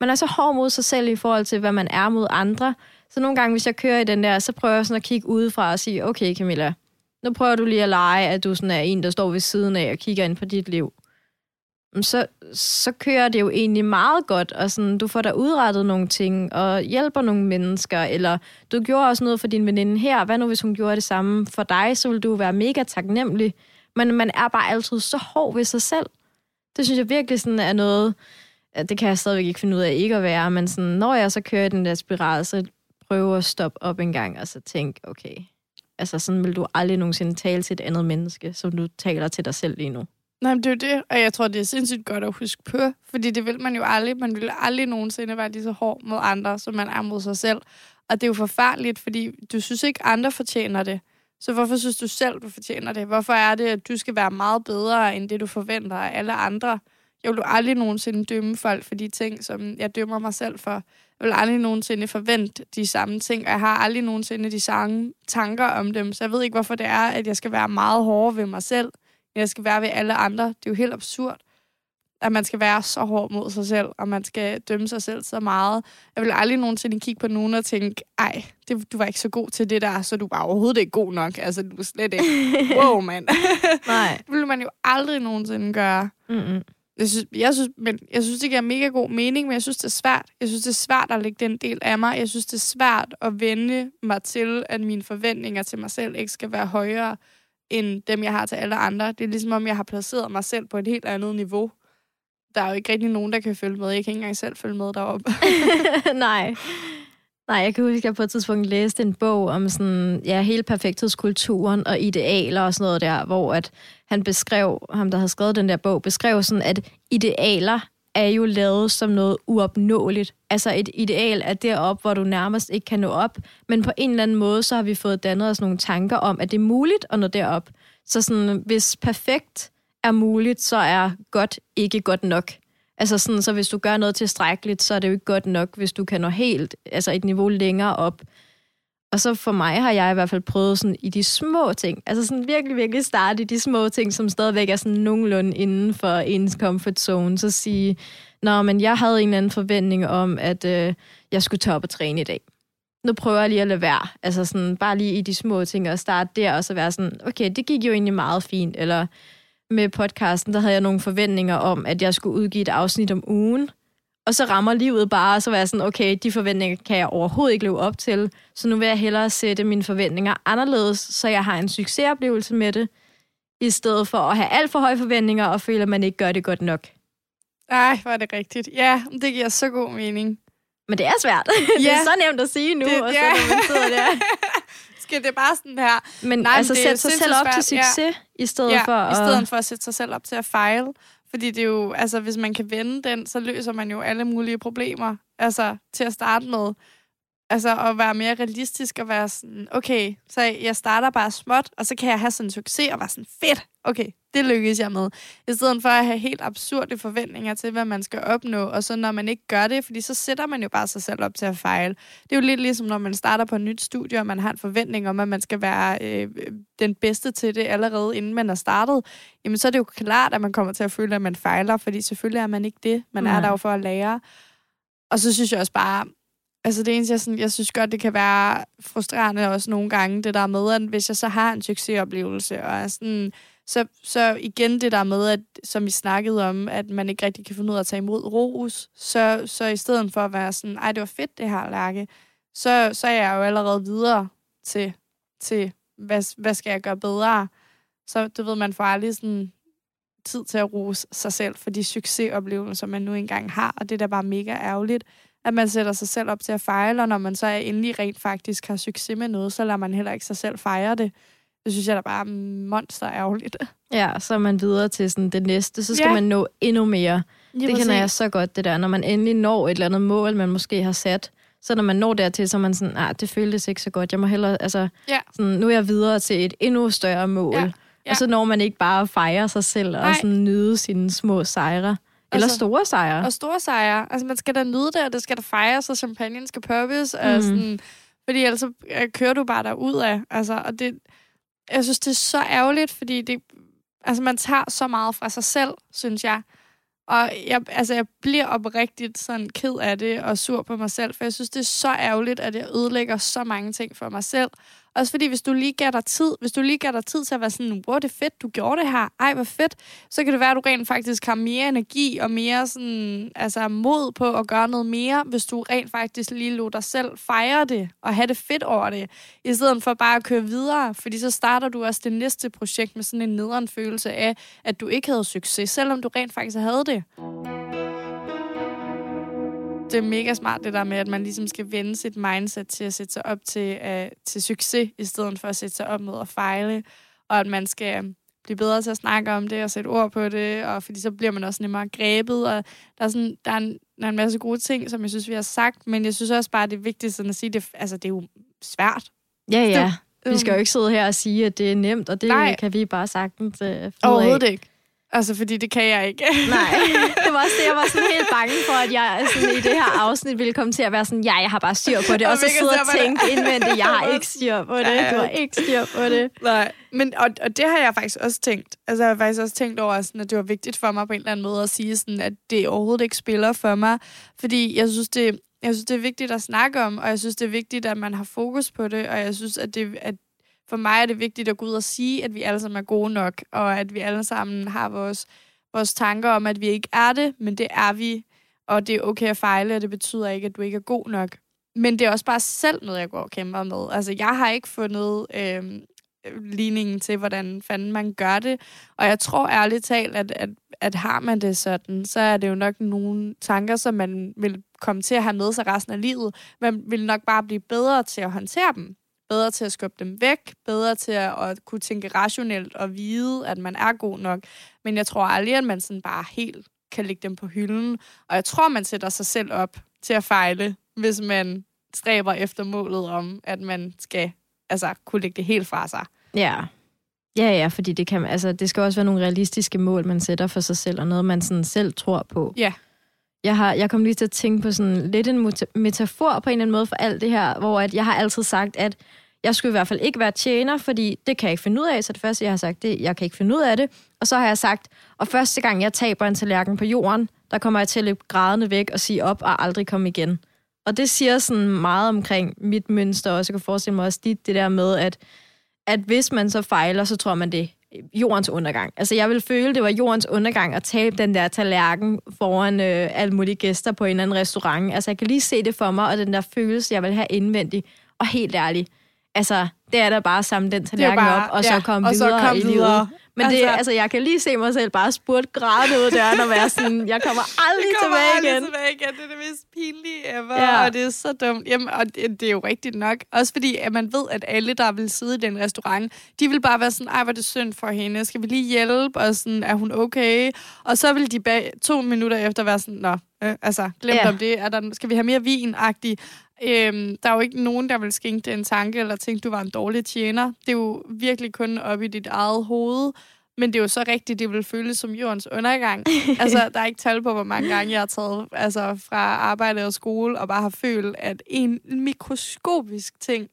Man er så hård mod sig selv i forhold til, hvad man er mod andre. Så nogle gange, hvis jeg kører i den der, så prøver jeg sådan at kigge udefra og sige, okay Camilla, nu prøver du lige at lege, at du sådan er en, der står ved siden af og kigger ind på dit liv så, så kører det jo egentlig meget godt, og sådan, du får da udrettet nogle ting, og hjælper nogle mennesker, eller du gjorde også noget for din veninde her, hvad nu hvis hun gjorde det samme for dig, så ville du være mega taknemmelig, men man er bare altid så hård ved sig selv. Det synes jeg virkelig sådan er noget, det kan jeg stadigvæk ikke finde ud af ikke at være, men sådan, når jeg så kører i den der spiral, så prøver at stoppe op en gang, og så tænke, okay, altså sådan vil du aldrig nogensinde tale til et andet menneske, som du taler til dig selv lige nu. Nej, men det er jo det, og jeg tror, det er sindssygt godt at huske på, fordi det vil man jo aldrig. Man vil aldrig nogensinde være lige så hård mod andre, som man er mod sig selv. Og det er jo forfærdeligt, fordi du synes ikke, andre fortjener det. Så hvorfor synes du selv, du fortjener det? Hvorfor er det, at du skal være meget bedre, end det, du forventer af alle andre? Jeg vil jo aldrig nogensinde dømme folk for de ting, som jeg dømmer mig selv for. Jeg vil aldrig nogensinde forvente de samme ting, og jeg har aldrig nogensinde de samme tanker om dem. Så jeg ved ikke, hvorfor det er, at jeg skal være meget hård ved mig selv jeg skal være ved alle andre. Det er jo helt absurd, at man skal være så hård mod sig selv, og man skal dømme sig selv så meget. Jeg vil aldrig nogensinde kigge på nogen og tænke, ej, det, du var ikke så god til det der, så du var overhovedet ikke god nok. Altså, du er slet ikke... *laughs* Wow, mand. Nej. *laughs* det vil man jo aldrig nogensinde gøre. Mm-hmm. Jeg synes, jeg, synes, men jeg synes, det giver mega god mening, men jeg synes, det er svært. Jeg synes, det er svært at lægge den del af mig. Jeg synes, det er svært at vende mig til, at mine forventninger til mig selv ikke skal være højere end dem, jeg har til alle andre. Det er ligesom, om jeg har placeret mig selv på et helt andet niveau. Der er jo ikke rigtig nogen, der kan følge med. Jeg kan ikke engang selv følge med deroppe. *laughs* Nej. Nej, jeg kan huske, at jeg på et tidspunkt læste en bog om sådan, ja, hele perfekthedskulturen og idealer og sådan noget der, hvor at han beskrev, ham der havde skrevet den der bog, beskrev sådan, at idealer er jo lavet som noget uopnåeligt. Altså et ideal er derop, hvor du nærmest ikke kan nå op, men på en eller anden måde, så har vi fået dannet os nogle tanker om, at det er muligt at nå derop. Så sådan, hvis perfekt er muligt, så er godt ikke godt nok. Altså sådan, så hvis du gør noget tilstrækkeligt, så er det jo ikke godt nok, hvis du kan nå helt, altså et niveau længere op. Og så for mig har jeg i hvert fald prøvet sådan i de små ting, altså sådan virkelig, virkelig starte i de små ting, som stadigvæk er sådan nogenlunde inden for ens comfort zone. Så sige, nå, men jeg havde en eller anden forventning om, at øh, jeg skulle tage op og træne i dag. Nu prøver jeg lige at lade være. Altså sådan, bare lige i de små ting og starte der, og så være sådan, okay, det gik jo egentlig meget fint. Eller med podcasten, der havde jeg nogle forventninger om, at jeg skulle udgive et afsnit om ugen. Og så rammer livet bare, og så var jeg sådan, okay, de forventninger kan jeg overhovedet ikke leve op til. Så nu vil jeg hellere sætte mine forventninger anderledes, så jeg har en succesoplevelse med det, i stedet for at have alt for høje forventninger og føle, at man ikke gør det godt nok. Ej, var det rigtigt. Ja, det giver så god mening. Men det er svært. Ja. *laughs* det er så nemt at sige nu, det, og så ja. når man sidder der. *laughs* Skal det bare sådan her? Men Nej, altså sætte sig selv op svært. til succes, ja. i stedet ja, for at... i stedet for at sætte sig selv op til at fejle. Fordi det er jo, altså hvis man kan vende den, så løser man jo alle mulige problemer. Altså til at starte med. Altså at være mere realistisk og være sådan, okay, så jeg starter bare småt, og så kan jeg have sådan en succes og være sådan, fedt, okay, det lykkes jeg med. I stedet for at have helt absurde forventninger til, hvad man skal opnå, og så når man ikke gør det, fordi så sætter man jo bare sig selv op til at fejle. Det er jo lidt ligesom, når man starter på et nyt studie, og man har en forventning om, at man skal være øh, den bedste til det allerede, inden man er startet. Jamen så er det jo klart, at man kommer til at føle, at man fejler, fordi selvfølgelig er man ikke det. Man er der jo for at lære. Og så synes jeg også bare, Altså det eneste, jeg, sådan, jeg synes godt, det kan være frustrerende også nogle gange, det der med, at hvis jeg så har en succesoplevelse, og er sådan, så, så igen det der med, at, som vi snakkede om, at man ikke rigtig kan finde ud af at tage imod ros, så, så i stedet for at være sådan, ej, det var fedt det her, Lærke, så, så er jeg jo allerede videre til, til hvad, hvad skal jeg gøre bedre? Så du ved, man får aldrig sådan tid til at rose sig selv for de succesoplevelser, man nu engang har, og det er da bare mega ærgerligt at man sætter sig selv op til at fejle, og når man så endelig rent faktisk har succes med noget, så lader man heller ikke sig selv fejre det. Det synes jeg da bare er monster ærgerligt. Ja, så er man videre til sådan det næste, så skal ja. man nå endnu mere. Ja, det kender jeg så godt, det der, når man endelig når et eller andet mål, man måske har sat, så når man når dertil, så er man sådan, nej, det føltes ikke så godt. Jeg må hellere, altså, ja. sådan, nu er jeg videre til et endnu større mål. Ja. Ja. Og så når man ikke bare fejre sig selv og sådan nyde sine små sejre. Eller altså, store sejre. Og store sejre. Altså, man skal da nyde det, og det skal da fejres, og champagne skal poppes. Mm. Og sådan, fordi ellers så øh, kører du bare derud af. Altså, og det, jeg synes, det er så ærgerligt, fordi det, altså, man tager så meget fra sig selv, synes jeg. Og jeg, altså, jeg bliver oprigtigt sådan ked af det og sur på mig selv, for jeg synes, det er så ærgerligt, at jeg ødelægger så mange ting for mig selv. Også fordi, hvis du lige gav dig tid, hvis du lige gav dig tid til at være sådan, wow, det er fedt, du gjorde det her, ej, hvor fedt, så kan det være, at du rent faktisk har mere energi og mere sådan, altså mod på at gøre noget mere, hvis du rent faktisk lige lå dig selv fejre det og have det fedt over det, i stedet for bare at køre videre, fordi så starter du også det næste projekt med sådan en nederen følelse af, at du ikke havde succes, selvom du rent faktisk havde det det er mega smart, det der med, at man ligesom skal vende sit mindset til at sætte sig op til, uh, til succes, i stedet for at sætte sig op med at fejle, og at man skal blive bedre til at snakke om det og sætte ord på det, og fordi så bliver man også nemmere grebet, og der er, sådan, der er, en, der er en masse gode ting, som jeg synes, vi har sagt, men jeg synes også bare, det er vigtigt sådan at sige, det, altså, det er jo svært. Ja, ja. Det, vi skal jo ikke sidde her og sige, at det er nemt, og det Nej. kan vi bare sagtens uh, Overhovedet ikke. Altså, fordi det kan jeg ikke. *laughs* Nej, *laughs* det var også det, jeg var sådan helt bange for, at jeg sådan, i det her afsnit ville komme til at være sådan, ja, jeg har bare styr på det, og, og så sidde og tænke indvendigt, jeg har *laughs* ikke styr på det, du har ikke styr på det. Nej, men, og, og det har jeg faktisk også tænkt. Altså, jeg har faktisk også tænkt over, sådan, at det var vigtigt for mig på en eller anden måde at sige, sådan, at det overhovedet ikke spiller for mig, fordi jeg synes, det, jeg synes, det er vigtigt at snakke om, og jeg synes, det er vigtigt, at man har fokus på det, og jeg synes, at det, at for mig er det vigtigt at gå ud og sige, at vi alle sammen er gode nok, og at vi alle sammen har vores, vores tanker om, at vi ikke er det, men det er vi, og det er okay at fejle, og det betyder ikke, at du ikke er god nok. Men det er også bare selv noget, jeg går og kæmper med. Altså, jeg har ikke fundet øh, ligningen til, hvordan fanden man gør det, og jeg tror ærligt talt, at, at, at har man det sådan, så er det jo nok nogle tanker, som man vil komme til at have med sig resten af livet. Man vil nok bare blive bedre til at håndtere dem bedre til at skubbe dem væk, bedre til at, at kunne tænke rationelt og vide, at man er god nok. Men jeg tror aldrig, at man sådan bare helt kan lægge dem på hylden. Og jeg tror, man sætter sig selv op til at fejle, hvis man stræber efter målet om, at man skal altså, kunne lægge det helt fra sig. Ja. Ja, ja, fordi det, kan, altså, det skal også være nogle realistiske mål, man sætter for sig selv, og noget, man sådan selv tror på. Ja. Jeg, har, jeg kom lige til at tænke på sådan lidt en metafor på en eller anden måde for alt det her, hvor at jeg har altid sagt, at jeg skulle i hvert fald ikke være tjener, fordi det kan jeg ikke finde ud af. Så det første, jeg har sagt, det jeg kan ikke finde ud af det. Og så har jeg sagt, og første gang jeg taber en tallerken på jorden, der kommer jeg til at løbe grædende væk og sige op og aldrig komme igen. Og det siger sådan meget omkring mit mønster også. Jeg kan forestille mig også dit, det der med, at, at hvis man så fejler, så tror man, det jordens undergang. Altså, jeg vil føle, det var jordens undergang at tabe den der tallerken foran øh, alle mulige gæster på en eller anden restaurant. Altså, jeg kan lige se det for mig, og den der følelse, jeg vil have indvendigt. Og helt ærligt, altså, det er da bare at samle den tallerken bare, op, og ja, så komme videre så kom i livet. Videre. Men altså, det, altså, jeg kan lige se mig selv bare spurgt græde ud af døren og være sådan, jeg kommer *laughs* aldrig jeg kommer tilbage aldrig igen. tilbage igen. Det er det mest pinlige ever, ja. og det er så dumt. Jamen, og det, det er jo rigtigt nok. Også fordi, at man ved, at alle, der vil sidde i den restaurant, de vil bare være sådan, ej, hvor er det synd for hende. Skal vi lige hjælpe? Og sådan, er hun okay? Og så vil de bag, to minutter efter være sådan, nå, øh, altså, glem ja. om det. Er der, skal vi have mere vin-agtig? Øhm, der er jo ikke nogen, der vil skænke det en tanke, eller tænke, du var en dårlig tjener. Det er jo virkelig kun op i dit eget hoved. Men det er jo så rigtigt, det vil føles som jordens undergang. *laughs* altså, der er ikke tal på, hvor mange gange jeg har taget altså, fra arbejde og skole, og bare har følt, at en mikroskopisk ting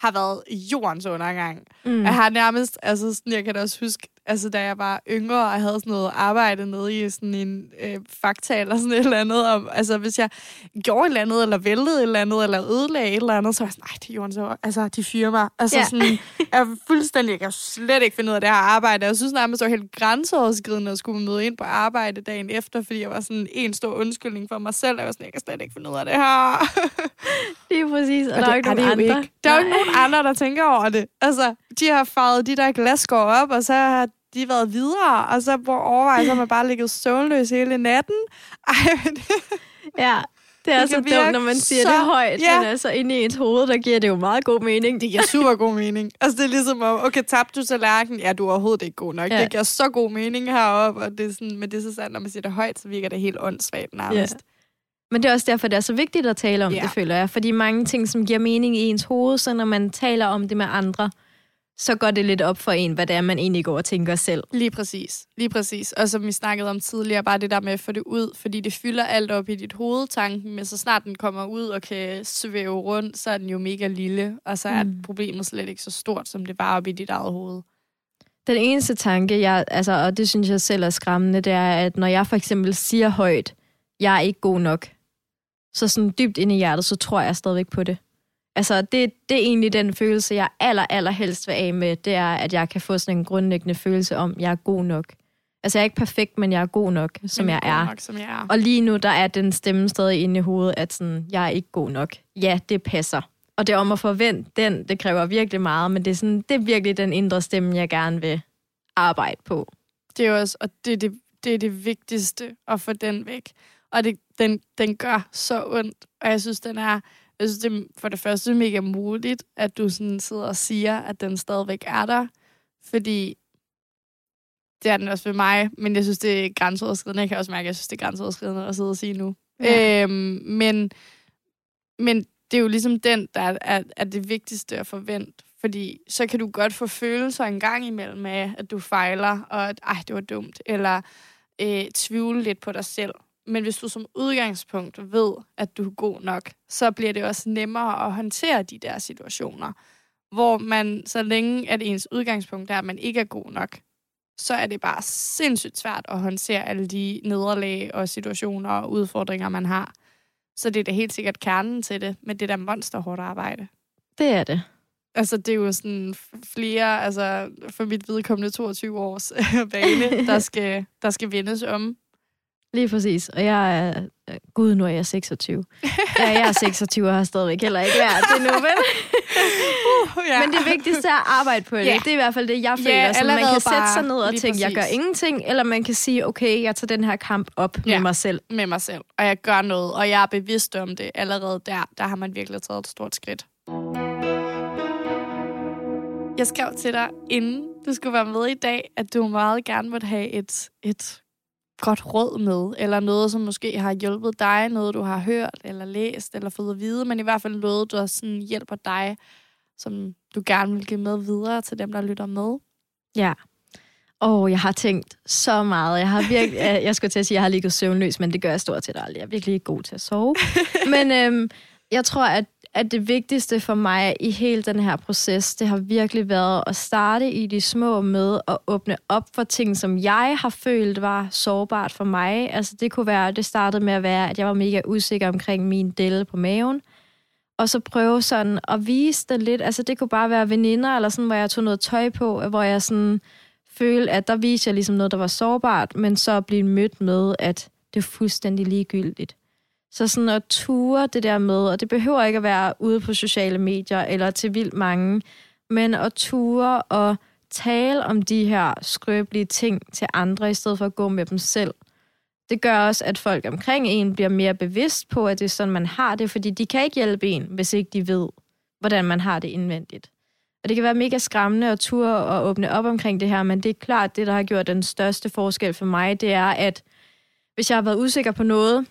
har været jordens undergang. Mm. Jeg har nærmest, altså sådan, jeg kan da også huske, altså da jeg var yngre og havde sådan noget arbejde nede i sådan en øh, fakta eller sådan et eller andet, om, altså hvis jeg gjorde et eller andet, eller væltede et eller andet, eller ødelagde et eller andet, så var jeg sådan, nej, det er Jorden, så, altså de fyrer mig. Altså ja. sådan, jeg er fuldstændig, jeg kan slet ikke finde ud af det her arbejde. Jeg synes nærmest, det var helt grænseoverskridende at skulle møde ind på arbejde dagen efter, fordi jeg var sådan en stor undskyldning for mig selv. Jeg var sådan, jeg kan slet ikke finde ud af det her. *laughs* det er præcis, og, og der er jo ikke nogen andre. Ikke. Der er jo ikke nogen andre, der tænker over det. Altså, de har farvet de der glasskår op, og så har de været videre, og så overvejer, så man bare ligget søvnløs hele natten. Ej, det... Ja, det er det så dumt, når man siger så, det højt, ja. men altså inde i ens hoved, der giver det jo meget god mening. Det giver super god mening. Altså det er ligesom, okay, tabte du tallerken? Ja, du er overhovedet ikke god nok. Ja. Det giver så god mening heroppe, og det er sådan, men det er så sandt, når man siger det højt, så virker det helt åndssvagt nærmest. Ja. Men det er også derfor, det er så vigtigt at tale om ja. det, føler jeg. Fordi mange ting, som giver mening i ens hoved, så når man taler om det med andre, så går det lidt op for en, hvad det er, man egentlig går og tænker selv. Lige præcis. Lige præcis. Og som vi snakkede om tidligere, bare det der med at få det ud, fordi det fylder alt op i dit hoved, tanken, men så snart den kommer ud og kan svæve rundt, så er den jo mega lille, og så er mm. problemet slet ikke så stort, som det var op i dit eget hoved. Den eneste tanke, jeg, altså, og det synes jeg selv er skræmmende, det er, at når jeg for eksempel siger højt, jeg er ikke god nok, så sådan dybt inde i hjertet, så tror jeg stadigvæk på det. Altså, det, det er egentlig den følelse, jeg aller, aller helst vil af med, det er, at jeg kan få sådan en grundlæggende følelse om, at jeg er god nok. Altså, jeg er ikke perfekt, men jeg er god nok, som, jeg er. Nok, som jeg er. Og lige nu, der er den stemme stadig inde i hovedet, at sådan, jeg er ikke god nok. Ja, det passer. Og det er om at forvente den, det kræver virkelig meget, men det er, sådan, det er virkelig den indre stemme, jeg gerne vil arbejde på. Det er også, og det er det, det, er det vigtigste at få den væk. Og det, den, den gør så ondt, og jeg synes, den er jeg synes, det er for det første mega muligt, at du sådan sidder og siger, at den stadigvæk er der. Fordi det er den også ved mig, men jeg synes, det er grænseoverskridende. Jeg kan også mærke, at jeg synes, det er grænseoverskridende at sidde og sige nu. Ja. Øhm, men, men det er jo ligesom den, der er, er, er det vigtigste at forvente. Fordi så kan du godt få følelser en gang imellem af, at du fejler, og at ej, det var dumt, eller øh, tvivle lidt på dig selv. Men hvis du som udgangspunkt ved, at du er god nok, så bliver det også nemmere at håndtere de der situationer, hvor man, så længe at ens udgangspunkt er, at man ikke er god nok, så er det bare sindssygt svært at håndtere alle de nederlag og situationer og udfordringer, man har. Så det er da helt sikkert kernen til det, med det der monsterhårdt arbejde. Det er det. Altså, det er jo sådan flere, altså for mit vedkommende 22 års bane, der *laughs* skal, der skal vendes om. Lige præcis. Og jeg er... Gud, nu er jeg 26. Ja, jeg er 26 og har stadigvæk heller ikke lært det nu, vel? *laughs* uh, ja. Men det vigtigste er at arbejde på det. Yeah. Det er i hvert fald det, jeg føler. Yeah, så man kan sætte sig ned og tænke, præcis. jeg gør ingenting, eller man kan sige, okay, jeg tager den her kamp op ja, med mig selv. med mig selv. Og jeg gør noget, og jeg er bevidst om det. Allerede der, der har man virkelig taget et stort skridt. Jeg skrev til dig, inden du skulle være med i dag, at du meget gerne måtte have et, et godt råd med, eller noget, som måske har hjulpet dig, noget du har hørt, eller læst, eller fået at vide, men i hvert fald noget, der sådan hjælper dig, som du gerne vil give med videre til dem, der lytter med. Ja. Og jeg har tænkt så meget. Jeg har virkelig, *laughs* jeg skulle til at sige, at jeg har ligget søvnløs, men det gør jeg stort set aldrig. Jeg er virkelig ikke god til at sove. *laughs* Men øhm, jeg tror, at at det vigtigste for mig i hele den her proces, det har virkelig været at starte i de små med at åbne op for ting, som jeg har følt var sårbart for mig. Altså det kunne være, det startede med at være, at jeg var mega usikker omkring min del på maven. Og så prøve sådan at vise det lidt. Altså det kunne bare være veninder, eller sådan, hvor jeg tog noget tøj på, hvor jeg sådan følte, at der viser jeg ligesom noget, der var sårbart, men så blive mødt med, at det er fuldstændig ligegyldigt. Så sådan at ture det der med, og det behøver ikke at være ude på sociale medier eller til vildt mange, men at ture og tale om de her skrøbelige ting til andre, i stedet for at gå med dem selv. Det gør også, at folk omkring en bliver mere bevidst på, at det er sådan, man har det, fordi de kan ikke hjælpe en, hvis ikke de ved, hvordan man har det indvendigt. Og det kan være mega skræmmende at ture og åbne op omkring det her, men det er klart, det, der har gjort den største forskel for mig, det er, at hvis jeg har været usikker på noget,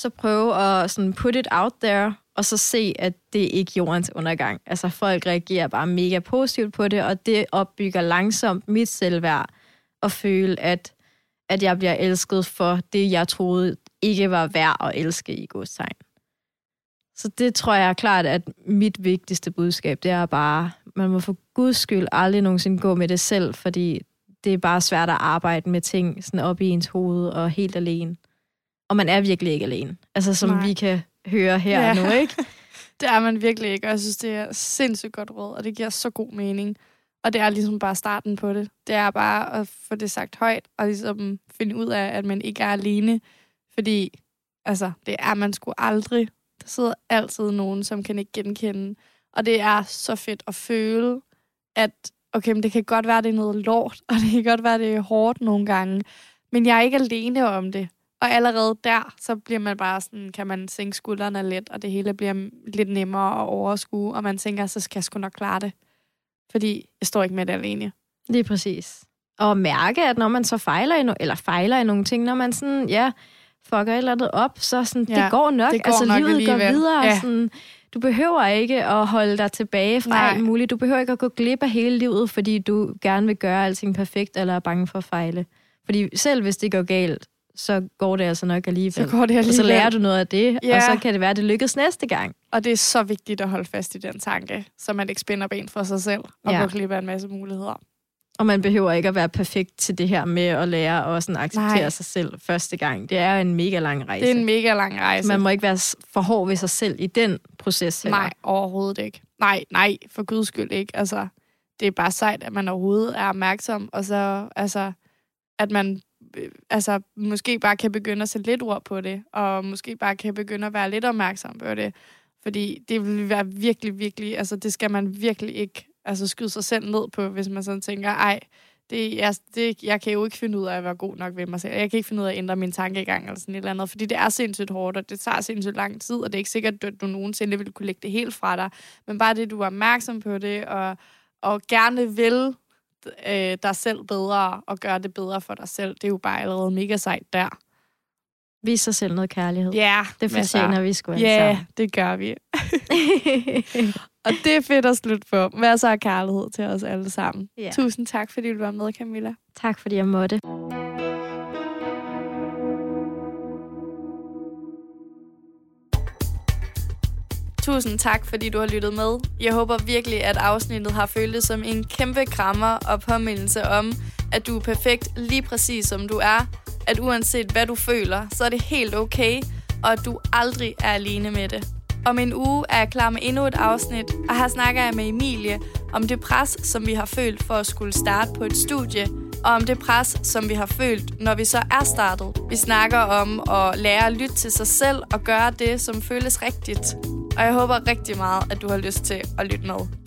så prøve at sådan put it out there, og så se, at det er ikke jordens undergang. Altså folk reagerer bare mega positivt på det, og det opbygger langsomt mit selvværd, og føle, at, at jeg bliver elsket for det, jeg troede ikke var værd at elske i godstegn. Så det tror jeg er klart, at mit vigtigste budskab, det er bare, man må for guds skyld aldrig nogensinde gå med det selv, fordi det er bare svært at arbejde med ting sådan op i ens hoved og helt alene. Og man er virkelig ikke alene. Altså som Nej. vi kan høre her ja. nu, ikke? *laughs* det er man virkelig ikke, og jeg synes, det er sindssygt godt råd, og det giver så god mening. Og det er ligesom bare starten på det. Det er bare at få det sagt højt, og ligesom finde ud af, at man ikke er alene. Fordi, altså, det er man sgu aldrig. Der sidder altid nogen, som kan ikke genkende. Og det er så fedt at føle, at okay, men det kan godt være, det er noget lort, *laughs* og det kan godt være, det er hårdt nogle gange, men jeg er ikke alene om det. Og allerede der, så bliver man bare sådan, kan man sænke skuldrene lidt, og det hele bliver lidt nemmere at overskue, og man tænker, så skal jeg sgu nok klare det. Fordi jeg står ikke med det alene. Lige præcis. Og mærke, at når man så fejler i, no- eller fejler i nogle ting, når man sådan, ja, fucker et eller andet op, så sådan, ja, det går nok. Det går altså, nok livet alligevel. går videre. Ja. Sådan, du behøver ikke at holde dig tilbage fra Nej. alt muligt. Du behøver ikke at gå glip af hele livet, fordi du gerne vil gøre alting perfekt, eller er bange for at fejle. Fordi selv hvis det går galt, så går det altså nok alligevel. Så går det alligevel. Og så lærer du noget af det, ja. og så kan det være, at det lykkes næste gang. Og det er så vigtigt at holde fast i den tanke, så man ikke spænder ben for sig selv, og ja. går glip af en masse muligheder. Og man behøver ikke at være perfekt til det her med at lære og sådan acceptere Nej. sig selv første gang. Det er en mega lang rejse. Det er en mega lang rejse. Man må ikke være for hård ved sig selv i den proces. Heller. Nej, overhovedet ikke. Nej, nej, for guds skyld ikke. Altså, det er bare sejt, at man overhovedet er opmærksom, og så, altså, at man øh, altså, måske bare kan begynde at sætte lidt ord på det, og måske bare kan begynde at være lidt opmærksom på det. Fordi det vil være virkelig, virkelig, altså det skal man virkelig ikke altså skyde sig selv ned på, hvis man sådan tænker, ej, det, jeg, det, jeg kan jo ikke finde ud af at være god nok ved mig selv. Jeg kan ikke finde ud af at ændre min tankegang eller sådan et eller andet, fordi det er sindssygt hårdt, og det tager sindssygt lang tid, og det er ikke sikkert, at du nogensinde vil kunne lægge det helt fra dig. Men bare det, du er opmærksom på det, og, og gerne vil øh, dig selv bedre, og gøre det bedre for dig selv, det er jo bare allerede mega sejt der. Vis sig selv noget kærlighed. Ja. Yeah, det fortjener vi sgu Ja, yeah, det gør vi. *laughs* og det er fedt at slutte på. Masser af kærlighed til os alle sammen. Yeah. Tusind tak, fordi du var med, Camilla. Tak, fordi jeg måtte. Tusind tak, fordi du har lyttet med. Jeg håber virkelig, at afsnittet har føltes som en kæmpe krammer og påmindelse om, at du er perfekt lige præcis som du er. At uanset hvad du føler, så er det helt okay, og at du aldrig er alene med det. Om en uge er jeg klar med endnu et afsnit, og her snakker jeg med Emilie om det pres, som vi har følt for at skulle starte på et studie, og om det pres, som vi har følt, når vi så er startet. Vi snakker om at lære at lytte til sig selv og gøre det, som føles rigtigt. Og jeg håber rigtig meget, at du har lyst til at lytte med.